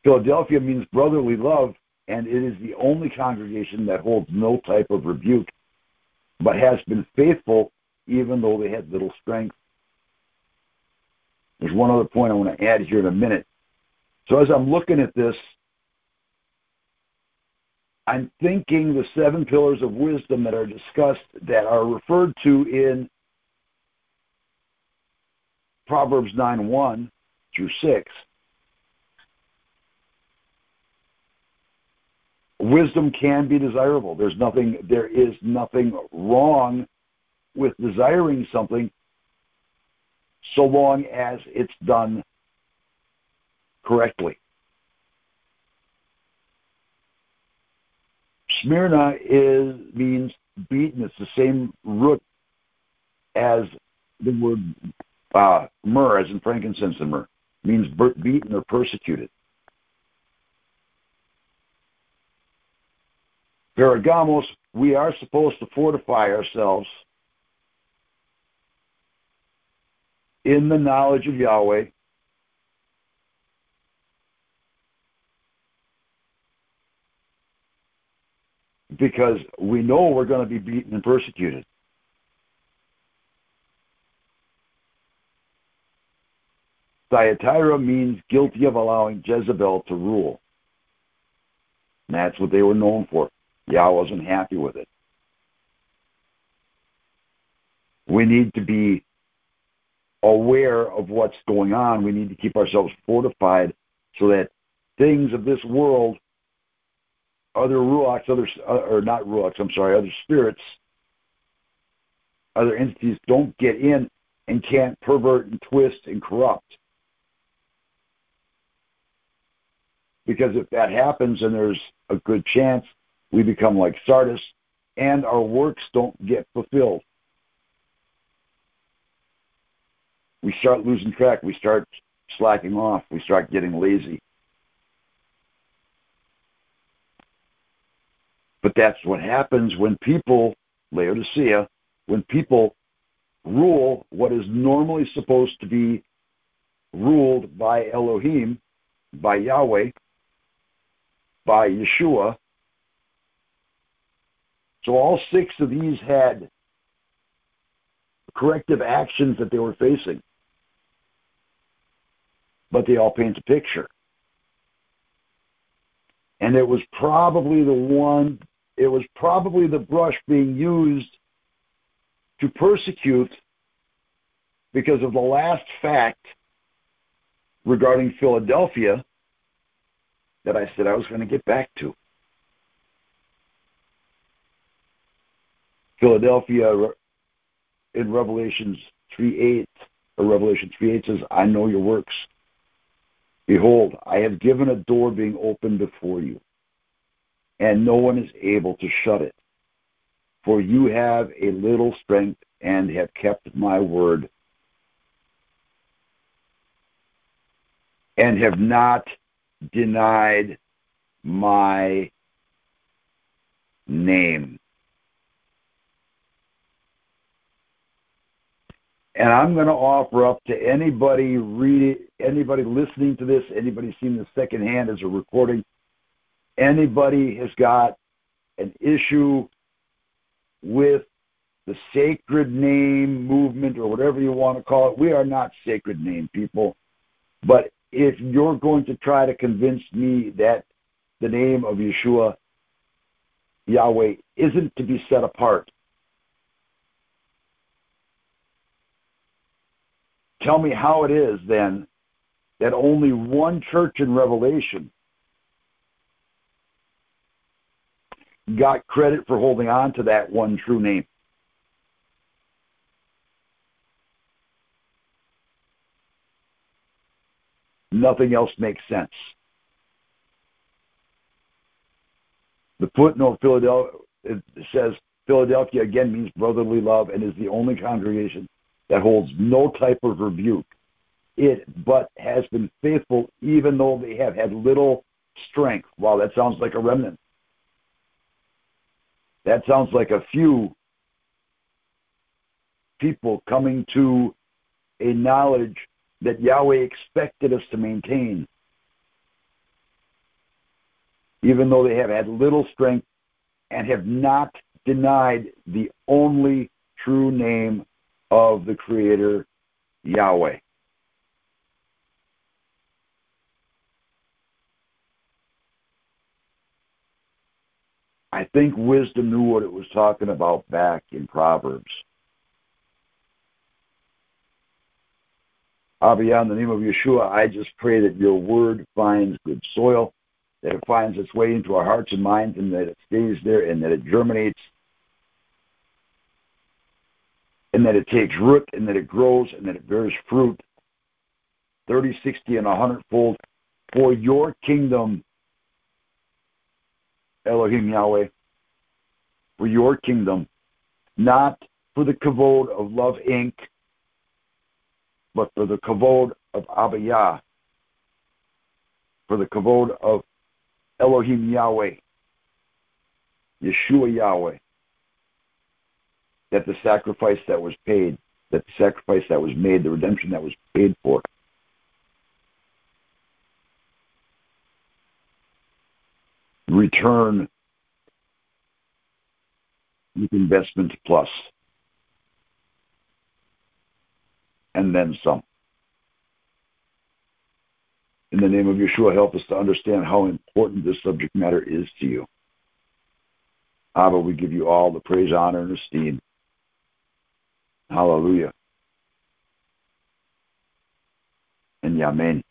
Speaker 1: Philadelphia means brotherly love, and it is the only congregation that holds no type of rebuke, but has been faithful even though they had little strength. There's one other point I want to add here in a minute. So as I'm looking at this, I'm thinking the seven pillars of wisdom that are discussed, that are referred to in Proverbs 9 1 through 6. Wisdom can be desirable. There's nothing, there is nothing wrong with desiring something so long as it's done correctly. Smyrna is means beaten. It's the same root as the word uh, myrrh, as in frankincense and myrrh. It means beaten or persecuted. Pergamos, we are supposed to fortify ourselves in the knowledge of Yahweh because we know we're going to be beaten and persecuted. Thyatira means guilty of allowing Jezebel to rule. And that's what they were known for. Yah wasn't happy with it. We need to be aware of what's going on. We need to keep ourselves fortified so that things of this world other ruachs, other uh, or not ruachs, I'm sorry, other spirits, other entities don't get in and can't pervert and twist and corrupt. Because if that happens, and there's a good chance we become like Sardis and our works don't get fulfilled. We start losing track. We start slacking off. We start getting lazy. But that's what happens when people, Laodicea, when people rule what is normally supposed to be ruled by Elohim, by Yahweh, by Yeshua. So all six of these had corrective actions that they were facing. But they all paint a picture. And it was probably the one it was probably the brush being used to persecute because of the last fact regarding Philadelphia that I said I was going to get back to. Philadelphia in Revelations 3 8, or Revelation 3 8 says, I know your works. Behold, I have given a door being opened before you and no one is able to shut it. For you have a little strength and have kept my word and have not denied my name. And I'm going to offer up to anybody reading, anybody listening to this, anybody seeing this secondhand as a recording, anybody has got an issue with the sacred name movement or whatever you want to call it, we are not sacred name people. But if you're going to try to convince me that the name of Yeshua, Yahweh, isn't to be set apart. Tell me how it is then that only one church in Revelation got credit for holding on to that one true name. Nothing else makes sense. The footnote Philadelphia says Philadelphia again means brotherly love and is the only congregation that holds no type of rebuke. It but has been faithful even though they have had little strength. Wow, that sounds like a remnant. That sounds like a few people coming to a knowledge that Yahweh expected us to maintain, even though they have had little strength and have not denied the only true name of the Creator, Yahweh. I think wisdom knew what it was talking about back in Proverbs. Abba, in the name of Yeshua, I just pray that your word finds good soil, that it finds its way into our hearts and minds, and that it stays there, and that it germinates, and that it takes root, and that it grows, and that it bears fruit 30, 60, and 100 fold for your kingdom, Elohim Yahweh, for your kingdom, not for the kavod of Love Inc., but for the kavod of Abiyah, for the kavod of Elohim Yahweh, Yeshua Yahweh, that the sacrifice that was paid, that the sacrifice that was made, the redemption that was paid for, return with investment plus and then some. In the name of Yeshua, help us to understand how important this subject matter is to you. Abba, we give you all the praise, honor, and esteem. Hallelujah. And Yamen.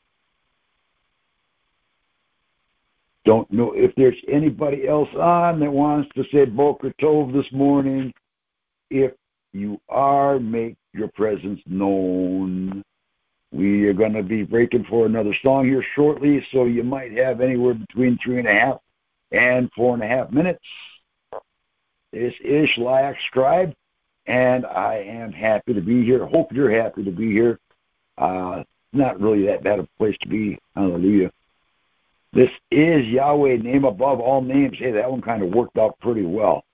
Speaker 1: Don't know if there's anybody else on that wants to say Boker Tov this morning. If you are, make your presence known. We are going to be breaking for another song here shortly, so you might have anywhere between three and a half and four and a half minutes. This is Shlyak Scribe, and I am happy to be here. Hope you're happy to be here. Uh, not really that bad a place to be. Hallelujah. This is Yahweh, name above all names. Hey, that one kind of worked out pretty well.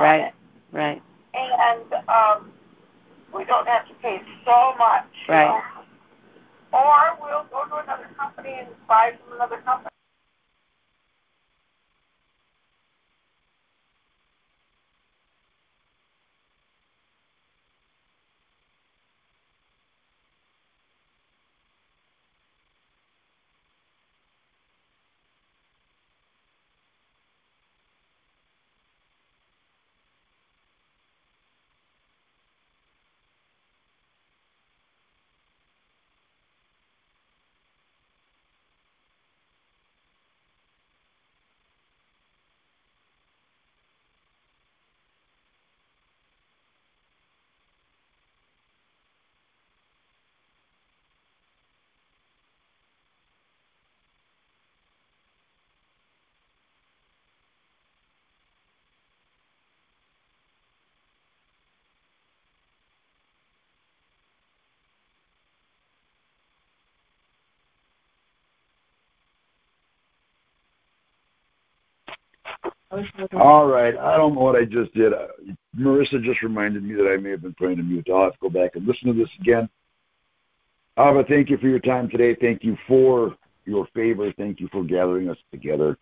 Speaker 8: Right. Right.
Speaker 7: and um, we don't have to pay so much. you
Speaker 8: Right.
Speaker 7: know. Or we'll go to another company and buy from another company.
Speaker 1: All right. I don't know what I just did. Marissa just reminded me that I may have been playing a mute. I'll have to go back and listen to this again. Abba, thank you for your time today. Thank you for your favor. Thank you for gathering us together.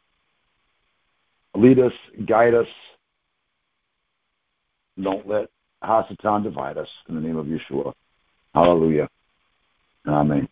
Speaker 1: Lead us, guide us. Don't let Hasatan divide us. In the name of Yeshua. Hallelujah. Amen.